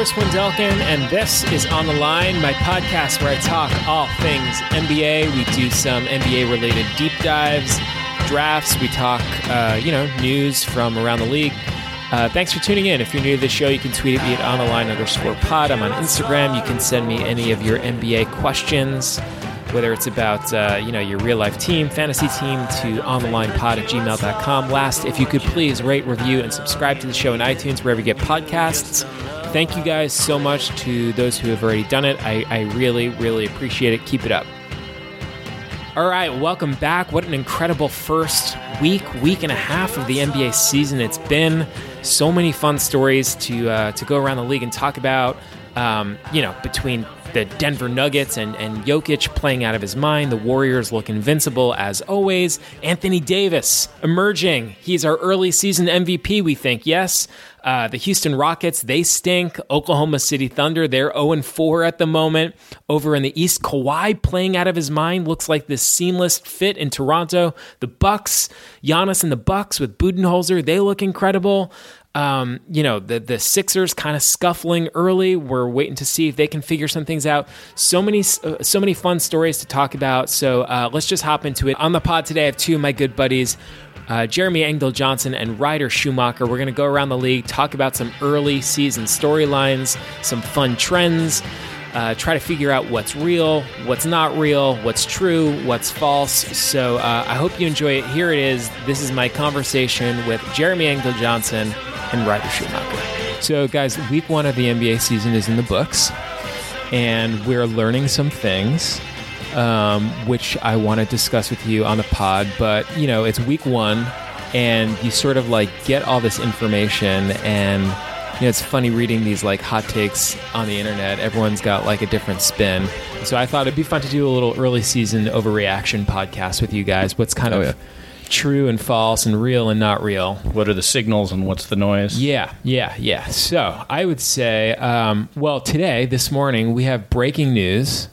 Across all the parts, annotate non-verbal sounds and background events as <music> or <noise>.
Chris Wendelkin, and this is On the Line, my podcast where I talk all things NBA. We do some NBA related deep dives, drafts. We talk, uh, you know, news from around the league. Uh, thanks for tuning in. If you're new to the show, you can tweet at me at on the line underscore pod. I'm on Instagram. You can send me any of your NBA questions whether it's about uh, you know your real life team, fantasy team, to onthelinepod at gmail.com. Last, if you could please rate, review, and subscribe to the show in iTunes, wherever you get podcasts. Thank you guys so much to those who have already done it. I, I really, really appreciate it. Keep it up. All right, welcome back. What an incredible first week, week and a half of the NBA season it's been. So many fun stories to uh, to go around the league and talk about. Um, you know, between the Denver Nuggets and, and Jokic playing out of his mind. The Warriors look invincible as always. Anthony Davis emerging. He's our early season MVP, we think. Yes. Uh, the Houston Rockets, they stink. Oklahoma City Thunder, they're 0 4 at the moment. Over in the East, Kawhi playing out of his mind looks like this seamless fit in Toronto. The Bucks, Giannis and the Bucks with Budenholzer, they look incredible. Um, you know, the the Sixers kind of scuffling early. We're waiting to see if they can figure some things out. So many uh, so many fun stories to talk about. So uh, let's just hop into it. On the pod today, I have two of my good buddies. Uh, Jeremy Engdahl Johnson and Ryder Schumacher. We're going to go around the league, talk about some early season storylines, some fun trends, uh, try to figure out what's real, what's not real, what's true, what's false. So uh, I hope you enjoy it. Here it is. This is my conversation with Jeremy Engdahl Johnson and Ryder Schumacher. So, guys, week one of the NBA season is in the books, and we're learning some things. Um, which I want to discuss with you on the pod, but you know, it's week one, and you sort of like get all this information and you know, it's funny reading these like hot takes on the internet. Everyone's got like a different spin. So I thought it'd be fun to do a little early season overreaction podcast with you guys. What's kind Oh, of yeah. True and false and real and not real. What are the signals and what's the noise? Yeah, yeah, yeah. So I would say, um, well, today, this morning, we have breaking news.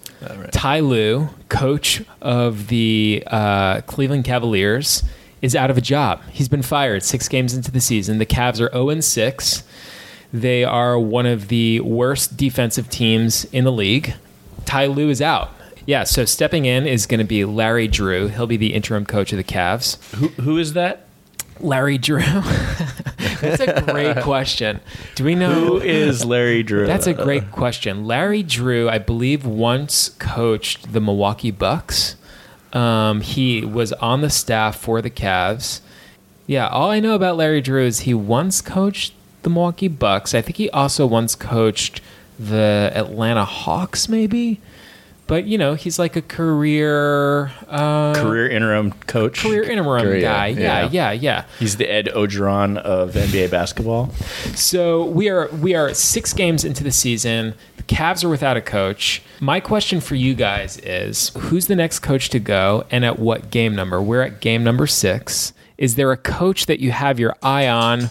Ty Lue, coach of the uh, Cleveland Cavaliers, is out of a job. He's been fired six games into the season. The Cavs are 0 6. They are one of the worst defensive teams in the league. Ty Lue is out. Yeah, so stepping in is going to be Larry Drew. He'll be the interim coach of the Cavs. Who, who is that? Larry Drew. <laughs> That's a great question. Do we know Who is Larry Drew? That's a great question. Larry Drew, I believe, once coached the Milwaukee Bucks. Um, he was on the staff for the Cavs. Yeah, all I know about Larry Drew is he once coached the Milwaukee Bucks. I think he also once coached the Atlanta Hawks, maybe. But you know, he's like a career uh, career interim coach. career interim Career, guy. Yeah, yeah. yeah, yeah. He's the Ed Orgeron of NBA basketball. So we are we are six games into the season. The Cavs are without a coach. My question for you guys is: Who's the next coach to go, and at what game number? We're at game number six. Is there a coach that you have your eye on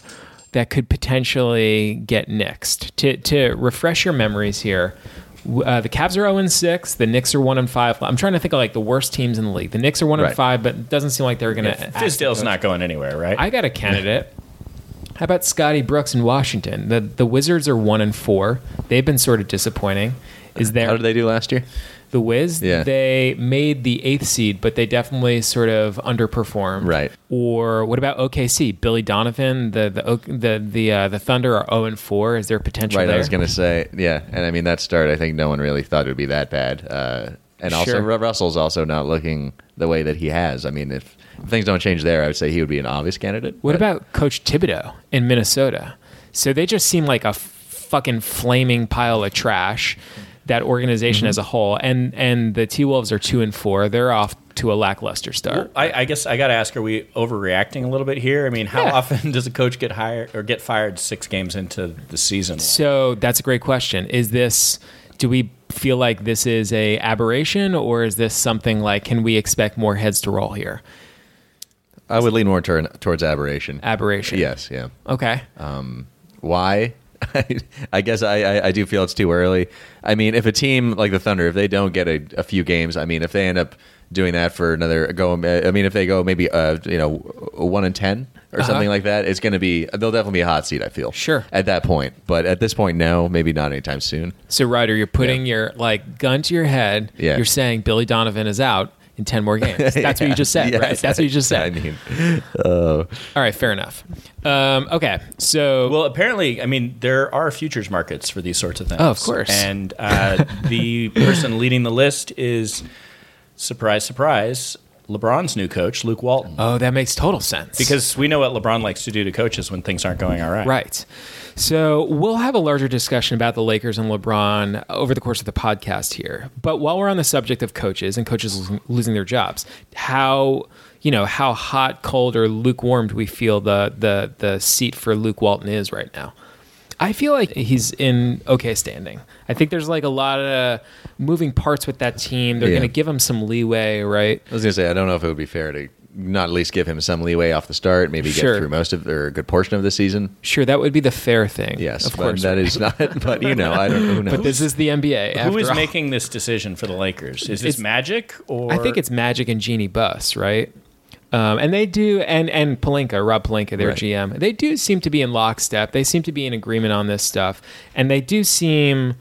that could potentially get nixed? To to refresh your memories here. W- Uh, the Cavs are 0 and 6. The Knicks are 1 and 5. I'm trying to think of like the worst teams in the league. The Knicks are 1 Right. 5, but it doesn't seem like they're going to. Fizdale's not going anywhere, right? I got a candidate. How about Scotty Brooks in Washington? The the Wizards are one and four. They've been sort of disappointing. Is there How did they do last year? The Wiz? Yeah. They made the eighth seed, but they definitely sort of underperformed. Right. Or what about OKC? Billy Donovan, the the the the uh, the Thunder are zero and four. Is there potential Right, there? I was going to say, yeah. And I mean, that start, I think no one really thought it would be that bad. Uh, and also, Sure. Russell's also not looking the way that he has. I mean, if, if things don't change there, I would say he would be an obvious candidate. What but- about Coach Thibodeau in Minnesota? So they just seem like a fucking flaming pile of trash. That organization Mm-hmm. as a whole, and and the T Wolves are two and four. They're off to a lackluster start. I, I guess I got to ask: Are we overreacting a little bit here? I mean, how Yeah. often <laughs> does a coach get hired or get fired six games into the season? So that's a great question. Is this? Do we feel like this is a aberration, or is this something like? Can we expect more heads to roll here? I would lean more turn, towards aberration. Aberration. Yes, yeah. Okay. Why? <laughs> I guess I, I, I do feel it's too early. I mean, if a team like the Thunder, if they don't get a, a few games, I mean, if they end up doing that for another go, I mean, if they go maybe uh, you know one and ten or something like that, it's going to be they'll definitely be a hot seat. I feel Sure. at that point, but at this point, no, maybe not anytime soon. So, Ryder, you're putting your like gun to your head. Yeah. You're saying Billy Donovan is out in ten more games. <laughs> That's what you just said, Yes, right? That's what you just said. I said. mean, All right, fair enough. Um, okay, so Well, apparently, I mean, there are futures markets for these sorts of things. Oh, of course. And uh, the person <laughs> leading the list is, surprise, surprise, LeBron's new coach, Luke Walton. oh, that makes total sense Because we know what LeBron likes to do to coaches when things aren't going all right. Right. So we'll have a larger discussion about the Lakers and LeBron over the course of the podcast here. But while we're on the subject of coaches and coaches losing, their jobs, how you know how hot, cold, or lukewarm do we feel the the the seat for Luke Walton is right now? I feel like he's in okay standing. I think there's like a lot of moving parts with that team. They're Yeah. going to give him some leeway, right? I was going to say I don't know if it would be fair to not at least give him some leeway off the start, maybe Sure. get through most of or a good portion of the season. Sure, that would be the fair thing. Yes, of but course. that is not. <laughs> But you know, I don't. Who knows? but this is the NBA. Who after is all. making this decision for the Lakers? Is this It's- Magic or I think it's Magic and Jeanie Buss, right? Um, and they do, and and Pelinka, Rob Pelinka, their Right. GM, they do seem to be in lockstep. They seem to be in agreement on this stuff, and they do seem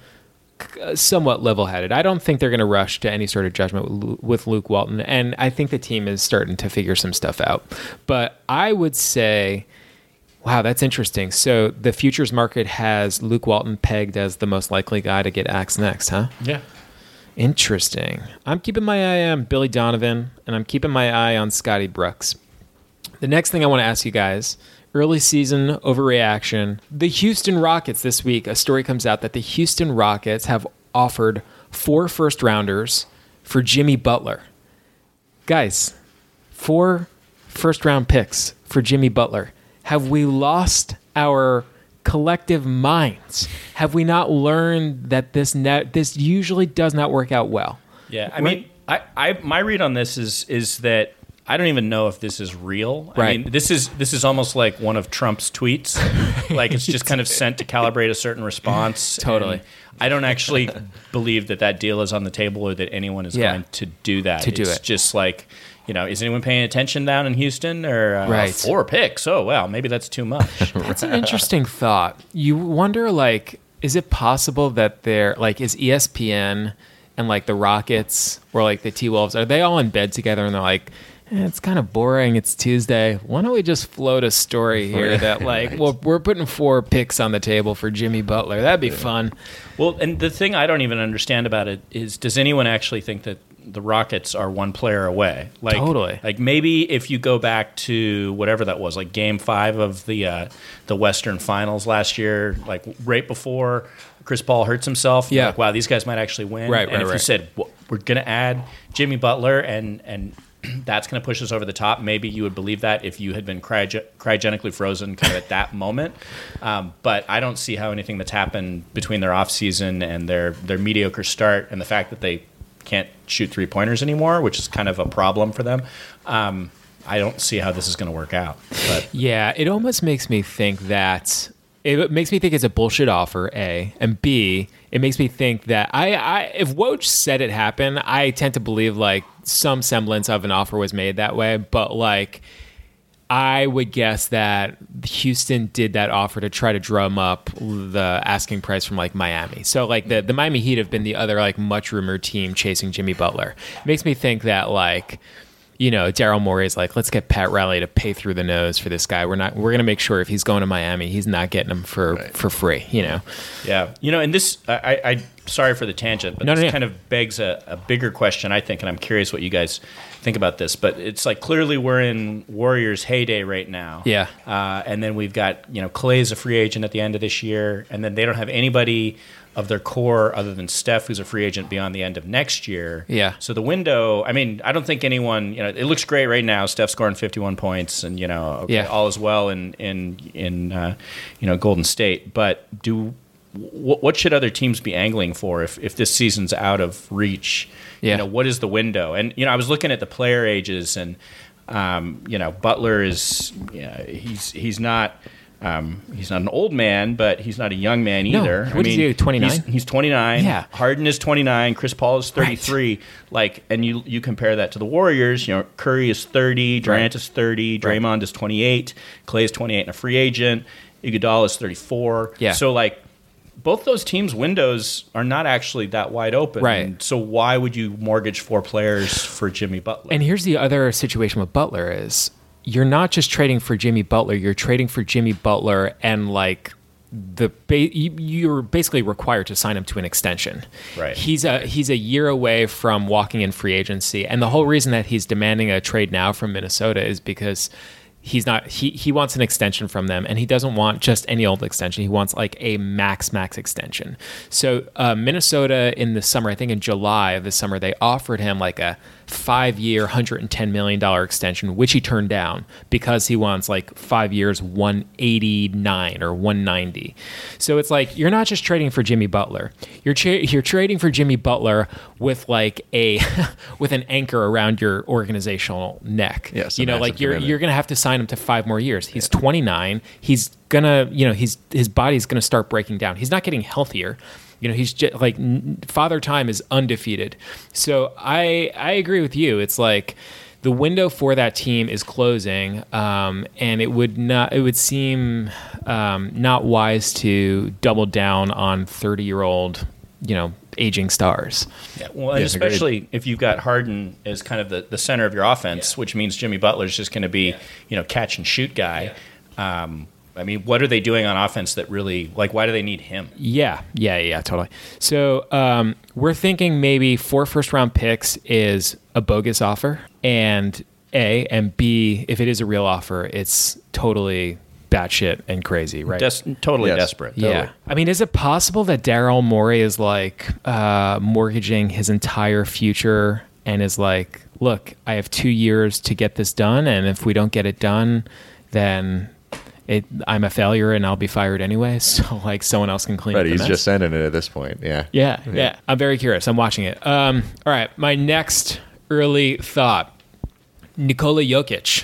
uh, somewhat level-headed. I don't think they're going to rush to any sort of judgment with Luke Walton, and I think the team is starting to figure some stuff out. But I would say. Wow, that's interesting. So the futures market has Luke Walton pegged as the most likely guy to get axed next, huh? yeah. Interesting. I'm keeping my eye on Billy Donovan, and I'm keeping my eye on Scotty Brooks. The next thing I want to ask you guys early season overreaction. The Houston Rockets this week, a story comes out that the Houston Rockets have offered four first rounders for Jimmy Butler. Guys, four first round picks for Jimmy Butler. Have we lost our collective minds? Have we not learned that this net this usually does not work out well? Yeah, I mean, I, I my read on this is is that I don't even know if this is real. I Right. mean, this is this is almost like one of Trump's tweets. <laughs> like it's just kind of sent to calibrate a certain response. <laughs> Totally. I don't actually believe that that deal is on the table or that anyone is Yeah. going to do that. To do it's it. just like. You know, is anyone paying attention down in Houston? Or uh, Right. four picks? Oh, wow, maybe that's too much. <laughs> That's an interesting thought. You wonder, like, is it possible that they're like, is ESPN and like the Rockets or like the T Wolves, are they all in bed together and they're like, eh, it's kind of boring. It's Tuesday. Why don't we just float a story <laughs> here that like, well, we're putting four picks on the table for Jimmy Butler. That'd be fun. Well, and the thing I don't even understand about it is, does anyone actually think that the Rockets are one player away? Like, Totally. Like maybe if you go back to whatever that was, like Game Five of the uh, the Western Finals last year, like right before Chris Paul hurts himself. Yeah. Like, wow, these guys might actually win. Right, and right, if you said "Well, we're going to add Jimmy Butler and and <clears throat> that's going to push us over the top. Maybe you would believe that if you had been cryoge- cryogenically frozen kind of at that <laughs> moment. Um, but I don't see how anything that's happened between their off season and their their mediocre start and the fact that they can't shoot three pointers anymore, which is kind of a problem for them. Um, I don't see how this is going to work out. But Yeah, it almost makes me think that it makes me think it's a bullshit offer. A and B, it makes me think that I, I if Woj said it happened, I tend to believe like some semblance of an offer was made that way. But like, I would guess that Houston did that offer to try to drum up the asking price from like Miami. So like the the Miami Heat have been the other like much rumored team chasing Jimmy Butler. It makes me think that like you know, Daryl Morey is like, let's get Pat Riley to pay through the nose for this guy. We're not. We're gonna make sure if he's going to Miami, he's not getting him for for free. You know. Yeah, you know, and this, I, I, sorry for the tangent, but No, no, this no. kind of begs a, a bigger question, I think, and I'm curious what you guys think about this. But it's like clearly we're in Warriors' heyday right now. Yeah. uh, and then we've got you know Clay is a free agent at the end of this year, and then they don't have anybody of their core other than Steph, who's a free agent beyond the end of next year. Yeah. So the window, I mean, I don't think anyone, you know, it looks great right now. Steph scoring 51 points, and you know, okay, Yeah. all is well in in in uh, you know Golden State. But do what, what should other teams be angling for if, if this season's out of reach? Yeah. You know, what is the window? And you know, I was looking at the player ages, and um, you know, Butler is yeah, he's he's not Um, he's not an old man, but he's not a young man either. No. what either. What is he, 29? He's, he's 29. Yeah. Harden is 29. Chris Paul is 33. Like, and you you compare that to the Warriors. You know, Curry is 30. Durant Right. is 30. Right. Draymond is 28. Clay is 28 and a free agent. Iguodala is 34. Yeah. So like. Both those teams' windows are not actually that wide open. Right. So why would you mortgage four players for Jimmy Butler? And here's the other situation with Butler is you're not just trading for Jimmy Butler, you're trading for Jimmy Butler and like the ba- you're basically required to sign him to an extension. Right. He's a he's a year away from walking in free agency, and the whole reason that he's demanding a trade now from Minnesota is because he's not he he wants an extension from them, and he doesn't want just any old extension. He wants like a max max extension. So uh, Minnesota in the summer, I think in July of the summer, they offered him like a five year, $110 million extension, which he turned down because he wants like five years, 189 or 190. So it's like you're not just trading for Jimmy Butler. You're tra- you're trading for Jimmy Butler with like a <laughs> with an anchor around your organizational neck. Yes, you know, like you're commitment. you're going to have to sign him to 5 more years. He's 29. He's going to, you know, he's his body's going to start breaking down. He's not getting healthier. You know, he's just like Father Time is undefeated. So I I agree with you. It's like the window for that team is closing, um, and it would not it would seem um, not wise to double down on thirty year old you know aging stars. Yeah, well, and Yes, agreed. especially if you've got Harden as kind of the, the center of your offense, which means Jimmy Butler's just going to be, you know, catch and shoot guy. Um, I mean, what are they doing on offense that really, like, why do they need him? Yeah, yeah, yeah, totally. So um, we're thinking maybe four first round picks is a bogus offer, and A and B, if it is a real offer, it's totally batshit and crazy, right? Des- totally Yes. desperate. yeah. Totally. I mean, is it possible that Daryl Morey is like uh, mortgaging his entire future and is like, look, I have two years to get this done, and if we don't get it done, then. It, I'm a failure and I'll be fired anyway. <laughs> So like someone else can clean Right, he's mess. just sending it at this point. Yeah. Yeah, yeah, I'm very curious. I'm watching it. Um, all right, my next early thought: Nikola Jokic,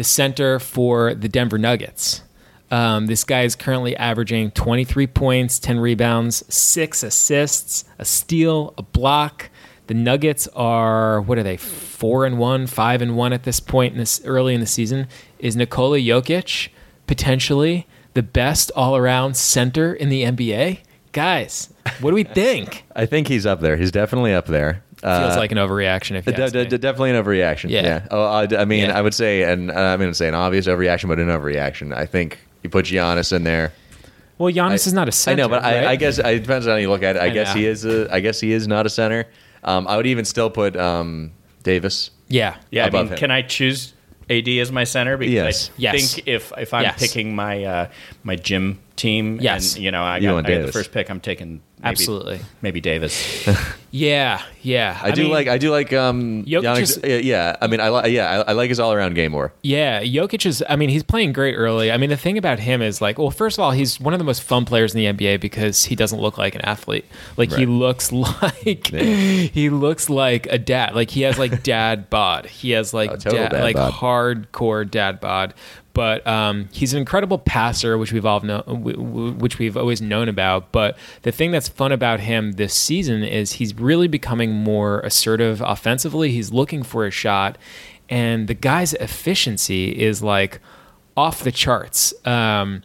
the center for the Denver Nuggets. Um, this guy is currently averaging 23 points, 10 rebounds, six assists, a steal, a block. The Nuggets are what are they? Four and one, five and one at this point in this early in the season. Is Nikola Jokic potentially the best all-around center in the NBA? Guys, what do we think? <laughs> I think he's up there. He's definitely up there. Feels Uh, like an overreaction. If you de- ask de- me. definitely an overreaction. Yeah. Yeah. Oh, I, I mean, Yeah. I would say, and uh, I'm going to say an obvious overreaction, but an overreaction. I think you put Giannis in there. well, Giannis is not a center. I know, but I, right? I guess it depends on how you look at it. I, I guess know. he is. A, I guess he is not a center. Um, I would even still put um, Davis. yeah, Yeah, I Above mean, him. can I choose AD as my center? Because Yes. I Yes. think if if I'm Yes. picking my uh, my gym team, Yes. and you know, I You got, want I got the Davis. first pick, I'm taking maybe, Absolutely. maybe Davis. <laughs> yeah, yeah. I, do mean, like. I do like. Um, Jokic Giannis- is- yeah, yeah. I mean, I like. Yeah, I, I like his all around game more. Yeah, Jokic is. I mean, he's playing great early. I mean, the thing about him is like, well, first of all, he's one of the most fun players in the NBA because he doesn't look like an athlete. Like he looks <laughs> like Yeah. he looks like a dad. Like he has like dad bod. He has like Oh, dad, dad like bod. hardcore dad bod. But um, he's an incredible passer, which we've all know, which we've always known about. But the thing that's fun about him this season is he's really becoming more assertive offensively. He's looking for a shot, and the guy's efficiency is like off the charts. Um,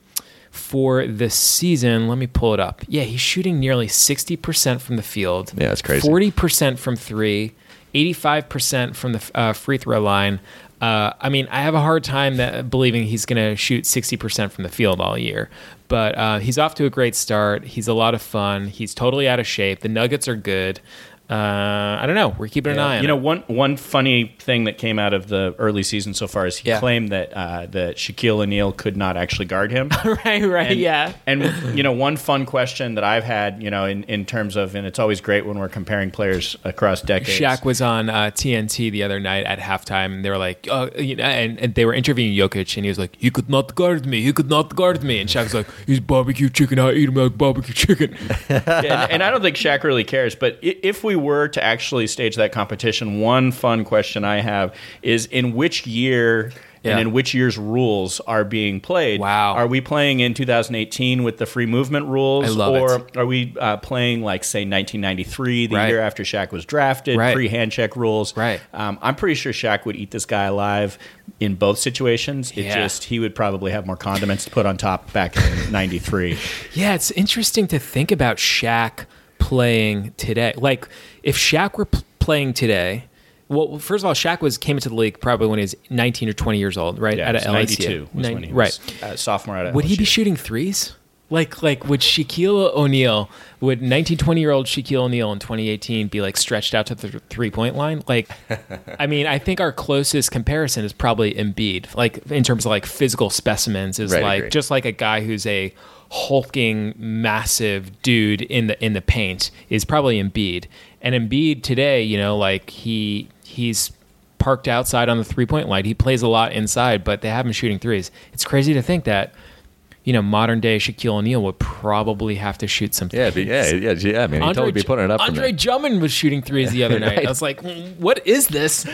for the season, let me pull it up. Yeah, he's shooting nearly 60% from the field. Yeah, that's crazy. 40% from three, 85% from the uh, free throw line. Uh, I mean, I have a hard time that, believing he's going to shoot 60% from the field all year. But uh, he's off to a great start. He's a lot of fun. He's totally out of shape. The Nuggets are good. Uh, I don't know. We're keeping an eye on you know, it. one one funny thing that came out of the early season so far is he Yeah. claimed that uh, that Shaquille O'Neal could not actually guard him. <laughs> right, right, And, yeah. And you know, one fun question that I've had, you know, in, in terms of, and it's always great when we're comparing players across decades. Shaq was on uh, TNT the other night at halftime, and they were like, oh, you know, and, and they were interviewing Jokic, and he was like, he could not guard me, he could not guard me, and Shaq's like, he's barbecue chicken, I eat him like barbecue chicken. <laughs> and, and I don't think Shaq really cares. But i- if we we were to actually stage that competition, one fun question I have is in which year Yeah. and in which year's rules are being played? Wow. Are we playing in 2018 with the free movement rules? I love or it. are we uh, playing like, say, 1993, the Right. year after Shaq was drafted, Right. pre hand check rules? Right. Um, I'm pretty sure Shaq would eat this guy alive in both situations. It Yeah. just, he would probably have more condiments to put on top back in 93. <laughs> Yeah, it's interesting to think about Shaq playing today. Like, if Shaq were p- playing today, well, first of all, Shaq was came into the league probably when he was 19 or 20 years old, right? Yeah, Out of was LSU. 92 was Nin- right. was uh, sophomore out of Would he be shooting threes? Like, like would Shaquille O'Neal, would 19, 20 year old Shaquille O'Neal in 2018 be like stretched out to the three point line? Like, <laughs> I mean, I think our closest comparison is probably Embiid, like in terms of like physical specimens, is Right, like just like a guy who's a hulking, massive dude in the in the paint is probably Embiid. And Embiid today, you know, like he he's parked outside on the three point line. He plays a lot inside, but they have him shooting threes. It's crazy to think that, you know, modern day Shaquille O'Neal would probably have to shoot some Yeah, yeah, yeah, yeah. I mean, he totally be putting it up. Andre. Drummond was shooting threes the other <laughs> night. Right. I was like, "Mm, what is this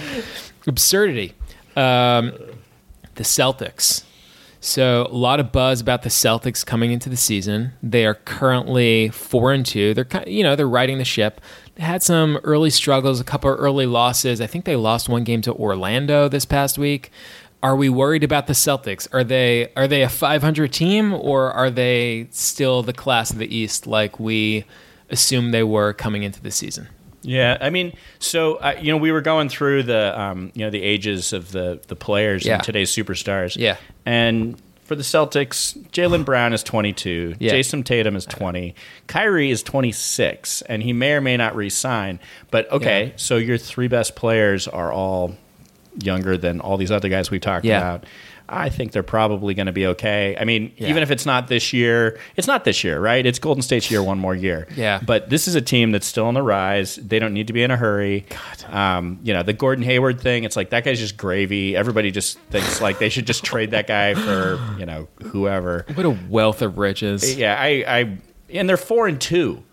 absurdity? Um, the Celtics. So a lot of buzz about the Celtics coming into the season. They are currently four and two. They're you know they're riding the ship. They had some early struggles, a couple of early losses. I think they lost one game to Orlando this past week. Are we worried about the Celtics? Are they are they a 500 team or are they still the class of the East like we assumed they were coming into the season? Yeah, I mean, so uh, you know, we were going through the um, you know the ages of the the players Yeah. and today's superstars. Yeah. and for the Celtics, Jaylen Brown is 22, Yeah. Jayson Tatum is 20, Kyrie is 26, and he may or may not re-sign. But okay, Yeah. so your three best players are all younger than all these other guys we talked Yeah. about. I think they're probably going to be okay. I mean, Yeah. even if it's not this year, it's not this year, right? It's Golden State's year one more year. Yeah. But this is a team that's still on the rise. They don't need to be in a hurry. God. Um, you know, the Gordon Hayward thing, it's like that guy's just gravy. Everybody just thinks like they should just trade that guy for, you know, whoever. What a wealth of riches. Yeah, I, I and they're four and two.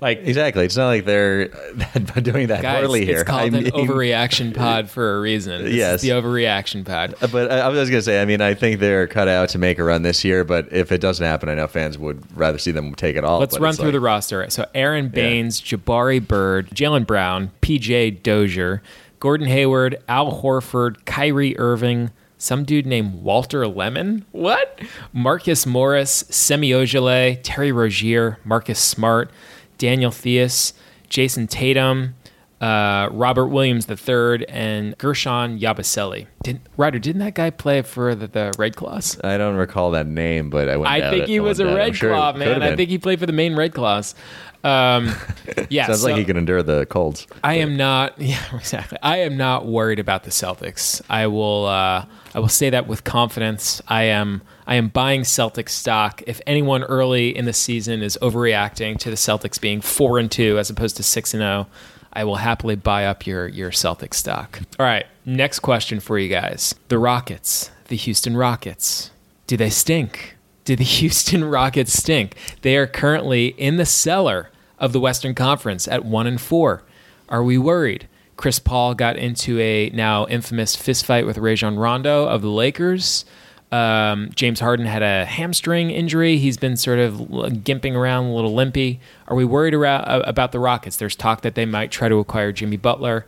Like Exactly. It's not like they're uh, <laughs> doing that Guys, poorly here. it's called I an mean- overreaction pod for a reason. This Yes. the overreaction pod. Uh, but I I was going to say, I mean, I think they're cut out to make a run this year. But if it doesn't happen, I know fans would rather see them take it all. Let's run through like- the roster. So Aron Baynes, Jabari Bird, Jaylen Brown, PJ Dozier, Gordon Hayward, Al Horford, Kyrie Irving, some dude named Walter Lemon. What? Marcus Morris, Semi Ojeleye, Terry Rozier, Marcus Smart, Daniel Theis, Jayson Tatum, uh, Robert Williams III, and Guerschon Yabusele. Did, Ryder, didn't that guy play for the, the Red Claws? I don't recall that name, but I wouldn't I think it. he I was a wouldn't doubt it. I'm Red sure Claw, man. I think he played for the Maine Red Claws. Um, <laughs> yeah, Sounds so like he can endure the colds. I am not. <laughs> Yeah, exactly. I am not worried about the Celtics. I will. Uh, I will say that with confidence. I am. I am buying Celtics stock. If anyone early in the season is overreacting to the Celtics being four and two as opposed to six and zero, I will happily buy up your your Celtics stock. All right. Next question for you guys: The Rockets, the Houston Rockets. Do they stink? Do the <laughs> Houston Rockets stink? They are currently in the cellar of the Western Conference at one and four. Are we worried? Chris Paul got into a now infamous fistfight with Rajon Rondo of the Lakers. Um, James Harden had a hamstring injury. He's been sort of gimping around, a little limpy. Are we worried around, about the Rockets? There's talk that they might try to acquire Jimmy Butler.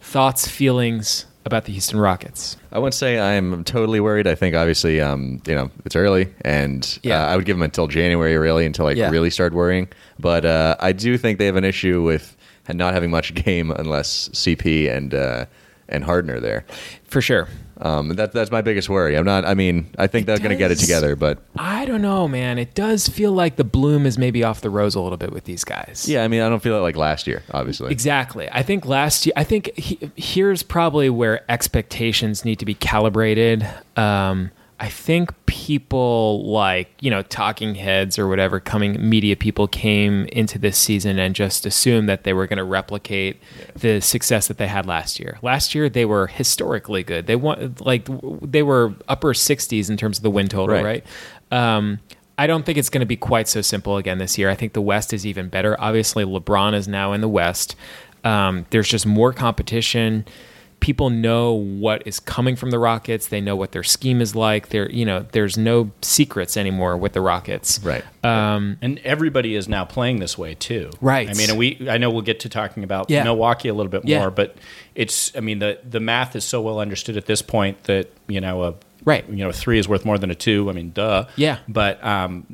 Thoughts, feelings about the Houston Rockets? I wouldn't say I'm totally worried. I think obviously, um, you know, it's early, and Yeah. uh, I would give them until January, really, until I Yeah. really start worrying. But uh, I do think they have an issue with not having much <laughs> game unless CP and uh, and Harden are there. For sure. Um, that that's my biggest worry. I'm not. I mean, I think they're going to get it together, but I don't know, man. It does feel like the bloom is maybe off the rose a little bit with these guys. yeah, I mean, I don't feel it like last year, obviously. Exactly. I think last year, I think he, here's probably where expectations need to be calibrated. Um, I think people like, you know, talking heads or whatever, coming media people came into this season and just assumed that they were going to replicate the success that they had last year. Last year, they were historically good. They won, like, they were upper 60s in terms of the win total, Right. right? Um, I don't think it's going to be quite so simple again this year. I think the West is even better. Obviously, LeBron is now in the West. Um, there's just more competition. People know what is coming from the Rockets. They know what their scheme is like. There, you know, there's no secrets anymore with the Rockets. Right. Um, And everybody is now playing this way too. Right. I mean, and we I know we'll get to talking about Yeah. Milwaukee a little bit Yeah. more, but it's I mean the the math is so well understood at this point that you know a Right. you know a three is worth more than a two. I mean, duh. Yeah. But um,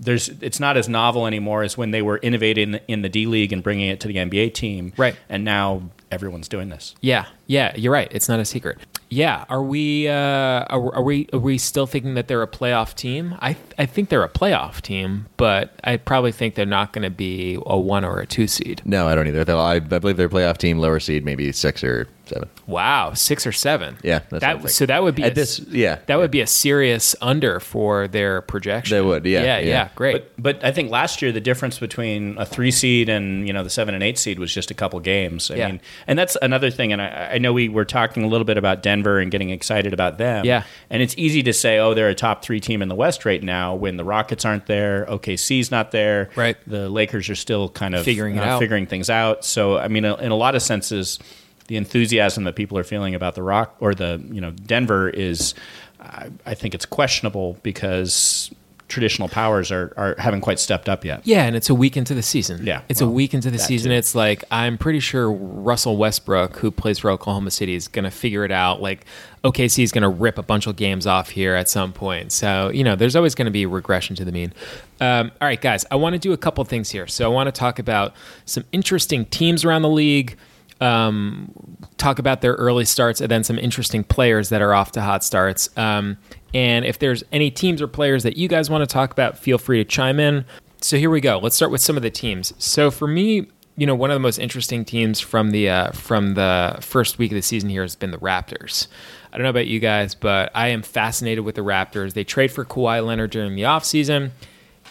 there's it's not as novel anymore as when they were innovating in the D League and bringing it to the NBA team. Right. And now everyone's doing this. Yeah, yeah, you're right. It's not a secret. Yeah, are we? Uh, are, are we? Are we still thinking that they're a playoff team? I I think they're a playoff team, but I probably think they're not going to be a one or a two seed. No, I don't either. They'll, I, I believe their playoff team, lower seed, maybe six or seven. Wow, six or seven. Yeah, that's that think. so that would be At a, this- yeah. that would be a serious under for their projection. They would, yeah, yeah, yeah. great. But but I think last year the difference between a three seed and you know the seven and eight seed was just a couple games. I Yeah. mean, and that's another thing. And I, I know we were talking a little bit about Denver and getting excited about them. Yeah. And it's easy to say, oh, they're a top three team in the West right now when the Rockets aren't there, OKC's not there, Right. The Lakers are still kind of Figuring it uh, out. figuring things out. So I mean, in a lot of senses. The enthusiasm that people are feeling about the Rock or the you know Denver is, I, I think it's questionable because traditional powers are, are haven't quite stepped up yet. Yeah, and it's a week into the season. Yeah, it's a week into the season. too. It's like I'm pretty sure Russell Westbrook, who plays for Oklahoma City, is going to figure it out. Like OKC is going to rip a bunch of games off here at some point. So you know, there's always going to be regression to the mean. Um, all right, guys, I want to do a couple things here. So I want to talk about some interesting teams around the league. Um, talk about their early starts and then some interesting players that are off to hot starts. Um, and if there's any teams or players that you guys want to talk about, feel free to chime in. So here we go. Let's start with some of the teams. So for me, you know, one of the most interesting teams from the uh, from the first week of the season here has been the Raptors. I don't know about you guys, but I am fascinated with the Raptors. They trade for Kawhi Leonard during the offseason,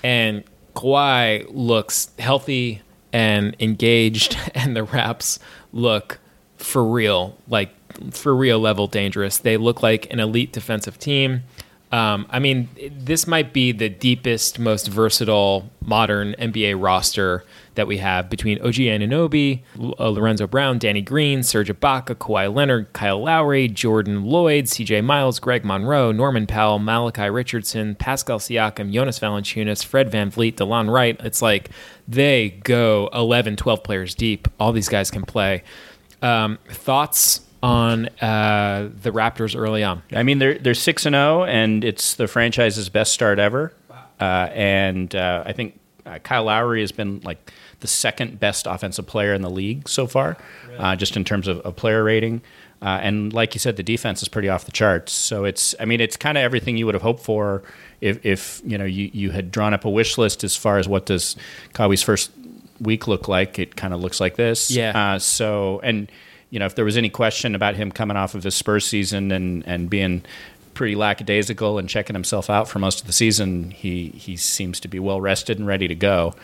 and Kawhi looks healthy and engaged, <laughs> and the Raps look for real, like for real level dangerous. They look like an elite defensive team. Um, I mean, this might be the deepest, most versatile modern NBA roster that we have between OG Anunoby, L- uh, Lorenzo Brown, Danny Green, Serge Ibaka, Kawhi Leonard, Kyle Lowry, Jordan Loyd, CJ Miles, Greg Monroe, Norman Powell, Malachi Richardson, Pascal Siakam, Jonas Valanciunas, Fred Van Vliet, Delon Wright. It's like they go 11, 12 players deep. All these guys can play. Um, thoughts on uh, the Raptors early on? I mean, they're they're six and zero, and it's the franchise's best start ever. Uh, and uh, I think uh, Kyle Lowry has been like the second best offensive player in the league so far, uh, just in terms of, of player rating. Uh, and like you said, the defense is pretty off the charts. So it's, I mean, it's kind of everything you would have hoped for if, if you know you, you had drawn up a wish list as far as what does Kawhi's first week look like. It kind of looks like this. Yeah. Uh, so and you know if there was any question about him coming off of his Spurs season and and being pretty lackadaisical and checking himself out for most of the season, he he seems to be well rested and ready to go.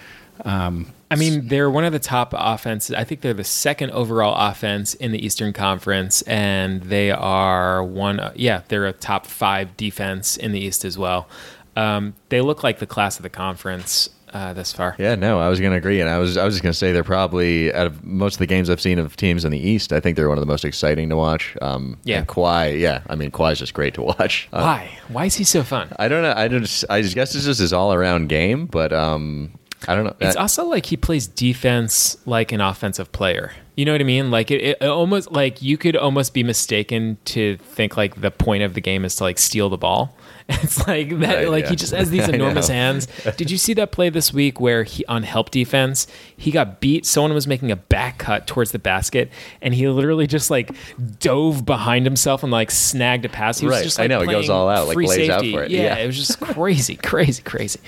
Um, I mean, they're one of the top offenses. I think they're the second overall offense in the Eastern Conference, and they are one. Yeah, they're a top five defense in the East as well. Um, they look like the class of the conference uh, thus far. Yeah, no, I was going to agree, and I was I was just going to say they're probably out of most of the games I've seen of teams in the East, I think they're one of the most exciting to watch. Um, Yeah. Kawhi, yeah, I mean Kawhi's just great to watch. Uh, Why? Why is he so fun? I don't know. I just I just guess it's just his all around game, but um, I don't know. It's Uh, also like he plays defense like an offensive player. You know what I mean? Like it, it almost like you could almost be mistaken to think like the point of the game is to like steal the ball. <laughs> It's like that. Right, like yeah. he just has these <laughs> enormous hands. <laughs> Did you see that play this week where he on help defense he got beat? Someone was making a back cut towards the basket, and he literally just like dove behind himself and like snagged a pass. He was Right. just I know, he goes all out, like, lays out for it. Yeah, Yeah. it was just crazy, crazy, crazy.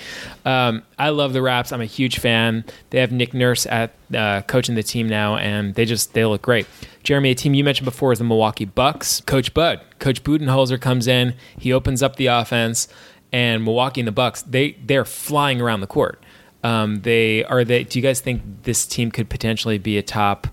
Um, I love the Raps. I'm a huge fan. They have Nick Nurse at uh, coaching the team now, and they just they look great. Jeremy, a team you mentioned before is the Milwaukee Bucks. Coach Bud, Coach Budenholzer comes in. He opens up the offense, and Milwaukee and the Bucks they they're flying around the court. Um, they are they. Do you guys think this team could potentially be a top?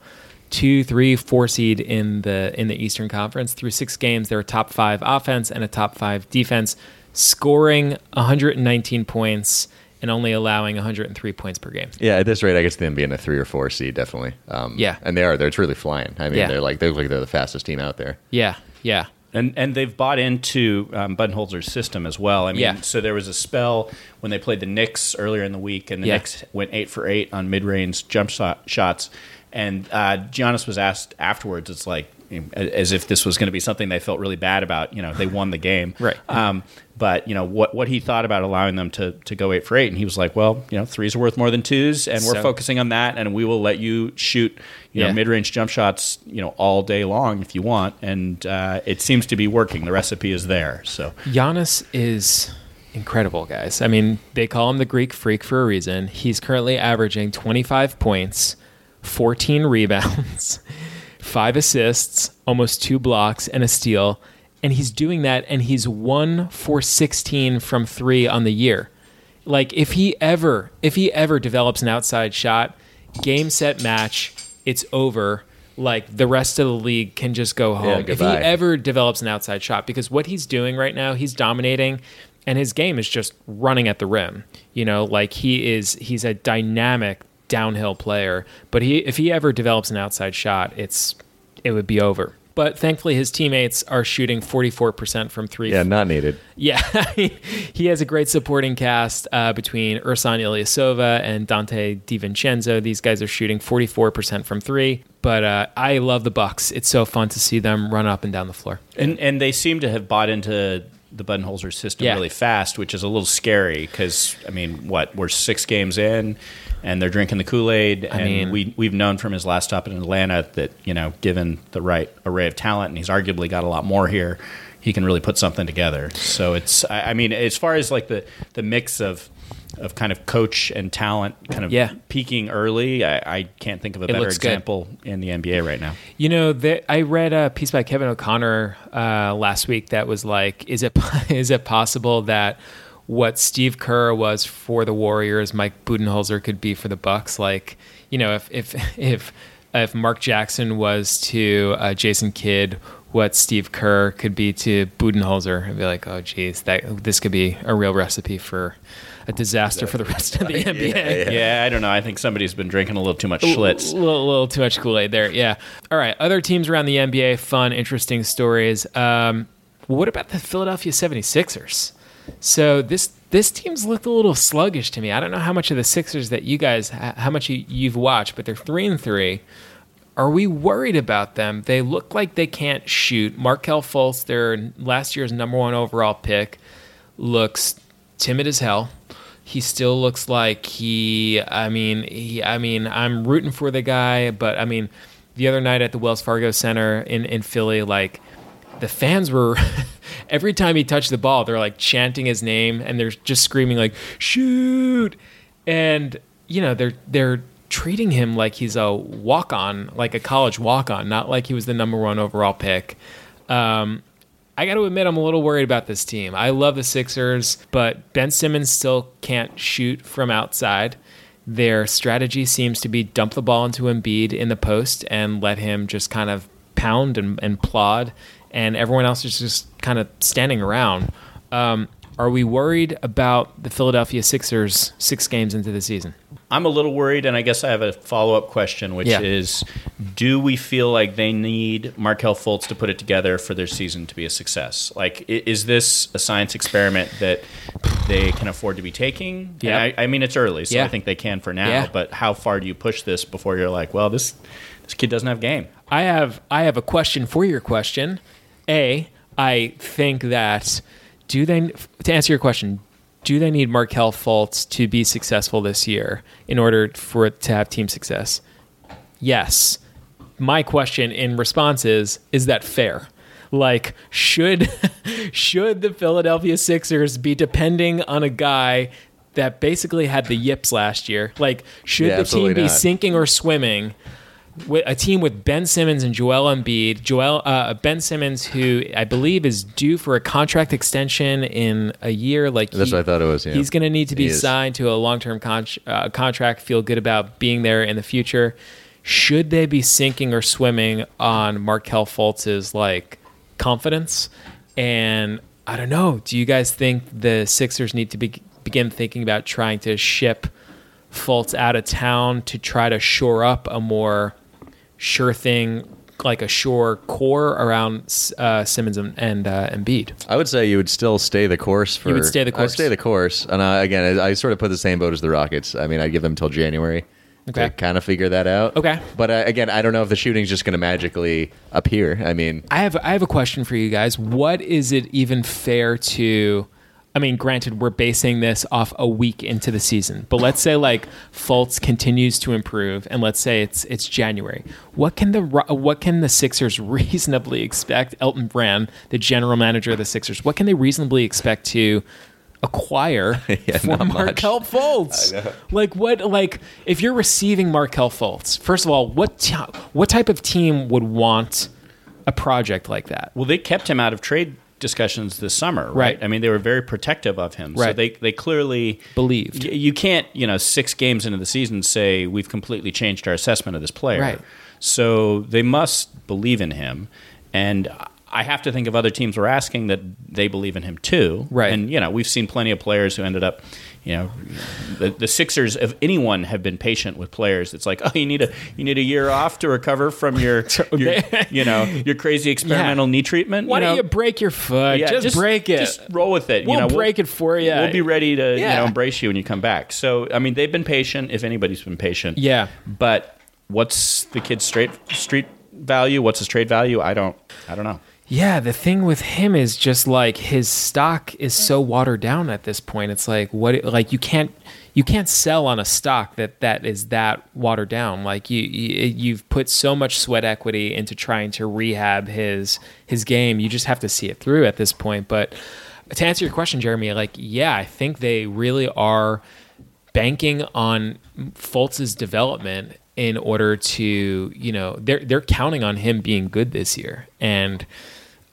two, three, four seed in the in the Eastern Conference. Through six games, they're a top five offense and a top five defense. scoring 119 points and only allowing 103 points per game. Yeah, at this rate, I guess them being a three or four seed definitely. Um, Yeah. and they are. They're truly flying. I mean, Yeah. they're like they look like they're the fastest team out there. Yeah, yeah. And and they've bought into um, Budenholzer's system as well. I mean, Yeah. so there was a spell when they played the Knicks earlier in the week, and the Yeah. Knicks went eight for eight on mid-range jump shot, shots. And uh, Giannis was asked afterwards, it's like as if this was going to be something they felt really bad about. You know, they won the game, <laughs> Right. Um, but you know what what he thought about allowing them to to go eight for eight, and he was like, well, you know, threes are worth more than twos, and we're So- focusing on that, and we will let you shoot, you Yeah. know, mid range jump shots, you know, all day long if you want, and uh, it seems to be working. The recipe is there. So Giannis is incredible, guys. I mean, they call him the Greek freak for a reason. He's currently averaging 25 points, 14 <laughs> rebounds, five assists, almost two blocks, and a steal. And he's doing that, and he's one for 16 from three on the year. Like if he ever, if he ever develops an outside shot, game set match, it's over. Like the rest of the league can just go home. if he ever develops an outside shot, because what he's doing right now, he's dominating, and his game is just running at the rim. You know, like he is, he's a dynamic downhill player. But he, if he ever develops an outside shot, it's, it would be over. But thankfully, his teammates are shooting 44% from three. Yeah, not needed. Yeah, <laughs> he has a great supporting cast uh, between Ersan Ilyasova and Donte DiVincenzo. These guys are shooting 44% from three. But uh, I love the Bucks. It's so fun to see them run up and down the floor. and and they seem to have bought into the Budenholzer system Yeah. really fast, which is a little scary because I mean, what we're six games in. And they're drinking the Kool Aid, and mean- we we've known from his last stop in Atlanta that you know, given the right array of talent, and he's arguably got a lot more here, he can really put something together. So it's, I I mean, as far as like the the mix of of kind of coach and talent, kind of Yeah. peaking early, I, I can't think of a better looks good. example in the NBA right now. You know, the, I read a piece by Kevin O'Connor uh, last week that was like, is it <laughs> is it possible that what Steve Kerr was for the Warriors, Mike Budenholzer could be for the Bucks? Like, you know, if if <laughs> if if Mark Jackson was to uh, Jason Kidd, what Steve Kerr could be to Budenholzer, I'd be like, oh, geez, that this could be a real recipe for a disaster for the rest of the NBA. Yeah, I don't know. I think somebody's been drinking a little too much A Schlitz. little, little too much Kool Aid there. Yeah. All right. Other teams around the NBA, fun, interesting stories. Um, what about the Philadelphia 76ers? So this this team's looked a little sluggish to me. I don't know how much of the Sixers that you guys, how much you, you've watched, but they're three and three. Are we worried about them? They look like they can't shoot. Markelle Fultz, their last year's number one overall pick, looks timid as hell. He still looks like he. I mean, he. I mean, I'm rooting for the guy, but I mean, the other night at the Wells Fargo Center in in Philly, like the fans were <laughs> every time he touched the ball, they're like chanting his name and they're just screaming like shoot, and you know they're they're treating him like he's a walk on, like a college walk on, not like he was the number one overall pick. Um, I got to admit, I'm a little worried about this team. I love the Sixers, but Ben Simmons still can't shoot from outside. Their strategy seems to be dump the ball into Embiid in the post and let him just kind of pound and, and plod, and everyone else is just kind of standing around. Um, are we worried about the Philadelphia Sixers six games into the season? I'm a little worried, and I guess I have a follow up question, which Yeah. is do we feel like they need Markelle Fultz to put it together for their season to be a success? Like, is this a science experiment that they can afford to be taking? Yeah. I, I mean, it's early, so Yeah. I think they can for now, Yeah. but how far do you push this before you're like, well, this, this kid doesn't have game? I have I have a question for your question. A, I think that do they to answer your question, do they need Markelle Fultz to be successful this year in order for it to have team success? Yes. My question in response is is that fair? Like should <laughs> should the Philadelphia Sixers be depending on a guy that basically had the yips last year? Like should Yeah, the team be not. sinking or swimming a team with Ben Simmons and Joel Embiid. Joel uh, Ben Simmons, who I believe is due for a contract extension in a year. Like That's he- what I thought it was, yeah. He's going to need to be signed to a long term con- uh, contract. Feel good about being there in the future. Should they be sinking or swimming on Markelle Fultz's like confidence? And I don't know. Do you guys think the Sixers need to be, begin thinking about trying to ship Fultz out of town to try to shore up a more sure thing, like a sure core around uh, Simmons and, and uh, Embiid? I would say you would still stay the course for. You would stay the course. I'd stay the course, and uh, again, I, I sort of put the same boat as the Rockets. I mean, I'd give them till January Okay. to kind of figure that out. Okay. but uh, again, I don't know if the shooting's just going to magically appear. I mean, I have I have a question for you guys. What is it even fair to? I mean, granted, we're basing this off a week into the season, but let's say like Fultz continues to improve, and let's say it's it's January. What can the what can the Sixers <laughs> reasonably expect? Elton Brand, the general manager of the Sixers, what can they reasonably expect to acquire <laughs> Yeah, for not much. Markelle Fultz? Like what? Like if you're receiving Markelle Fultz, first of all, what t- what type of team would want a project like that? Well, they kept him out of trade discussions this summer, right? Right. I mean, they were very protective of him. So Right. they they clearly Believed. Y- You can't, you know, six games into the season say we've completely changed our assessment of this player. Right. So they must believe in him, and I have to think of other teams were asking that they believe in him too. Right. And you know, we've seen plenty of players who ended up. You know, the, the Sixers, if anyone, have been patient with players. It's like, <laughs> oh, you need a you need a year off to recover from your, <laughs> your <laughs> you know, your crazy experimental knee treatment. Why you know? don't you break your foot? Yeah, just, break it. Just roll with it. We'll you know, break it for you. We'll be ready to you know embrace you when you come back. So I mean, they've been patient. If anybody's been patient, Yeah. But what's the kid's straight street value? What's his trade value? I don't. I don't know. Yeah, the thing with him is just like his stock is so watered down at this point. It's like what like you can't you can't sell on a stock that that is that watered down. Like you, you you've put so much sweat equity into trying to rehab his his game. You just have to see it through at this point. But to answer your question, Jeremy, like yeah, I think they really are banking on Fultz's development in order to, you know, they're they're counting on him being good this year, and